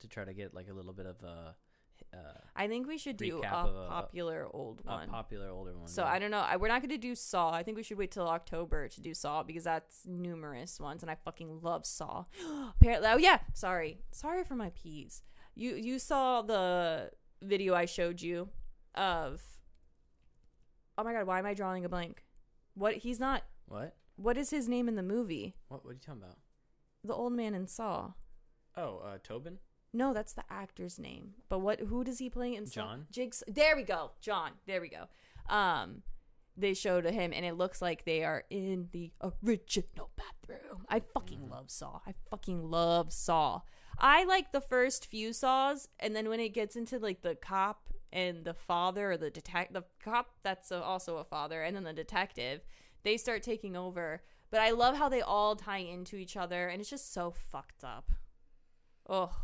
to try to get like a little bit of a, uh, I think we should do a a- popular old a one. popular older one? So yeah. I don't know. I, we're not going to do Saw. I think we should wait till October to do Saw because that's numerous ones, and I fucking love Saw. [gasps] Apparently, oh yeah. Sorry, sorry for my peas. You you saw the video I showed you of. Oh my god! Why am I drawing a blank? What he's not. What? What is his name in the movie? What? What are you talking about? The old man in Saw. Oh, uh, Tobin. No, that's the actor's name. But what? Who does he play in? Saw? John? Jigs. There we go. John. There we go. Um, they showed him, and it looks like they are in the original bathroom. I fucking Mm. love Saw. I fucking love Saw. I like the first few saws, and then when it gets into like the cop and the father or the detective, the cop that's a, also a father, and then the detective, they start taking over. But I love how they all tie into each other, and it's just so fucked up. Oh,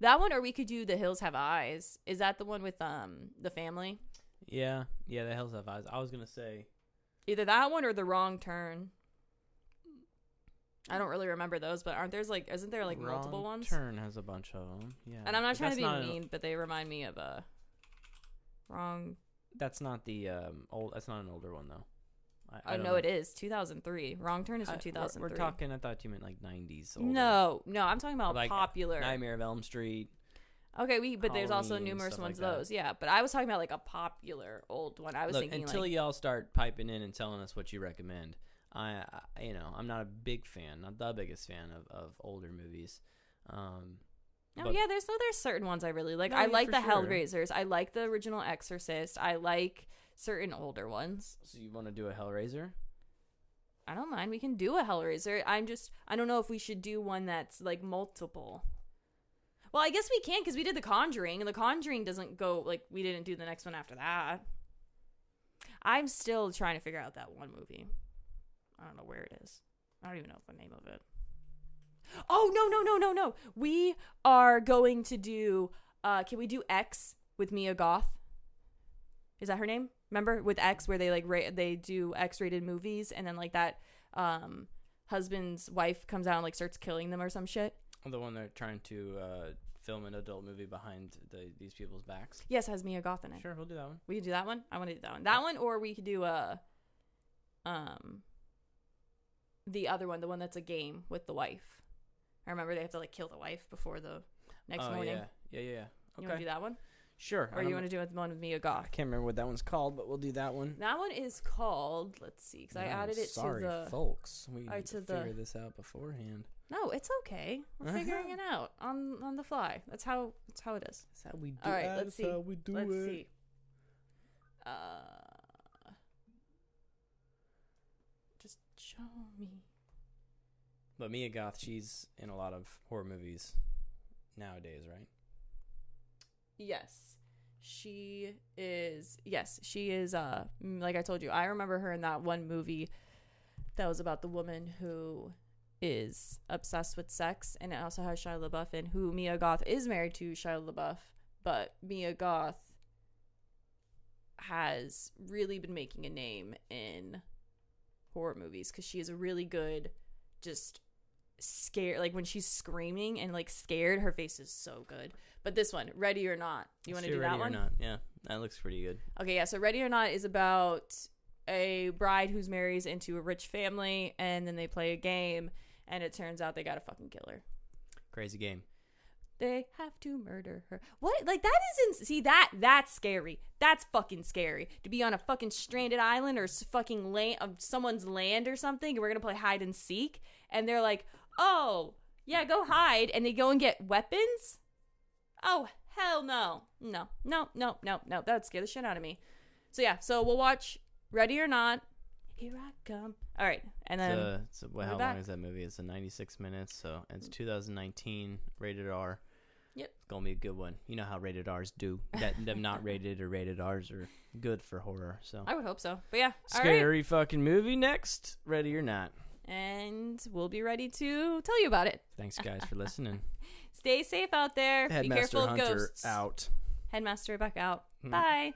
that one, or we could do The Hills Have Eyes. Is that the one with um the family? Yeah, yeah. The Hills Have Eyes. I was gonna say. Either that one or The Wrong Turn. I don't really remember those, but aren't there's like isn't there like multiple ones? Turn has a bunch of them. Yeah. And I'm not but trying to be mean, but they remind me of a wrong. that's not the um old. That's not an older one though. I, I, don't know it is 2003. Wrong Turn is from we're- 2003. We're, talking. I thought you meant like 90s. older. No, no, I'm talking about Like, popular. Nightmare of Elm Street. okay, we but there's also numerous ones like of those. Yeah, but I was talking about like a popular old one. I was Look, thinking until like y'all start piping in and telling us what you recommend, I, I you know, I'm not a big fan, not the biggest fan of, of older movies. Um, Oh but- yeah, there's no there's certain ones I really like. No, I like the sure. Hellraisers. I like the original Exorcist. I like certain older ones. so you want to do a Hellraiser? I don't mind. We can do a Hellraiser. I'm just I don't know if we should do one that's like multiple. Well, I guess we can because we did The Conjuring, and The Conjuring doesn't go like we didn't do the next one after that. I'm still trying to figure out that one movie. I don't know where it is. I don't even know the name of it. Oh no no no no no! We are going to do. uh Can we do X with Mia Goth? Is that her name? Remember with X where they like ra- they do X-rated movies and then like that um husband's wife comes out and like starts killing them or some shit. The one they're trying to uh, film an adult movie behind the, these people's backs. Yes, has Mia Goth in it. Sure, we'll do that one. We could do that one. I want to do that one. That one, or we could do a, um, the other one, the one that's a game with the wife. I remember they have to like kill the wife before the next oh, morning. Yeah, yeah, yeah. yeah. You Okay, want to do that one, sure. or you want to do it the one with Mia Goth? I can't remember what that one's called, but we'll do that one. That one is called. Let's see, because I I'm added it sorry, to the. folks. We need to to the- figure this out beforehand. No, it's okay. We're figuring it out on on the fly. That's how that's how it is. That's how we do All right, it. let's That's see. how we do Let's it. see. Uh, just show me. But Mia Goth, she's in a lot of horror movies nowadays, right? Yes. She is yes, she is uh mm, like I told you, I remember her in that one movie that was about the woman who is obsessed with sex and it also has Shia LaBeouf in who Mia Goth is married to Shia LaBeouf, but Mia Goth has really been making a name in horror movies cuz she is a really good just scared like when she's screaming and like scared her face is so good but this one ready or not you want to do Ready that or one Not. Yeah, that looks pretty good. okay yeah so ready or not is about a bride who's marries into a rich family and then they play a game and it turns out they got a fucking killer. Crazy game. they have to murder her what like that isn't see that that's scary that's fucking scary to be on a fucking stranded island or fucking land of someone's land or something and we're gonna play hide and seek and they're like oh yeah go hide and they go and get weapons oh hell no no no no no no that would scare the shit out of me so yeah so we'll watch ready or not here i come all right and then so, so well, how back. long is that movie? It's a 96 minutes, so it's 2019, rated R. Yep. It's gonna be a good one. You know how rated R's do. That them not rated or rated R's are good for horror. So i would hope so but yeah all right scary fucking movie next. Ready or not? and we'll be ready to tell you about it Thanks guys for listening. [laughs] Stay safe out there. Be Headmaster careful of Hunter ghosts. out. Headmaster back out. Hmm. Bye.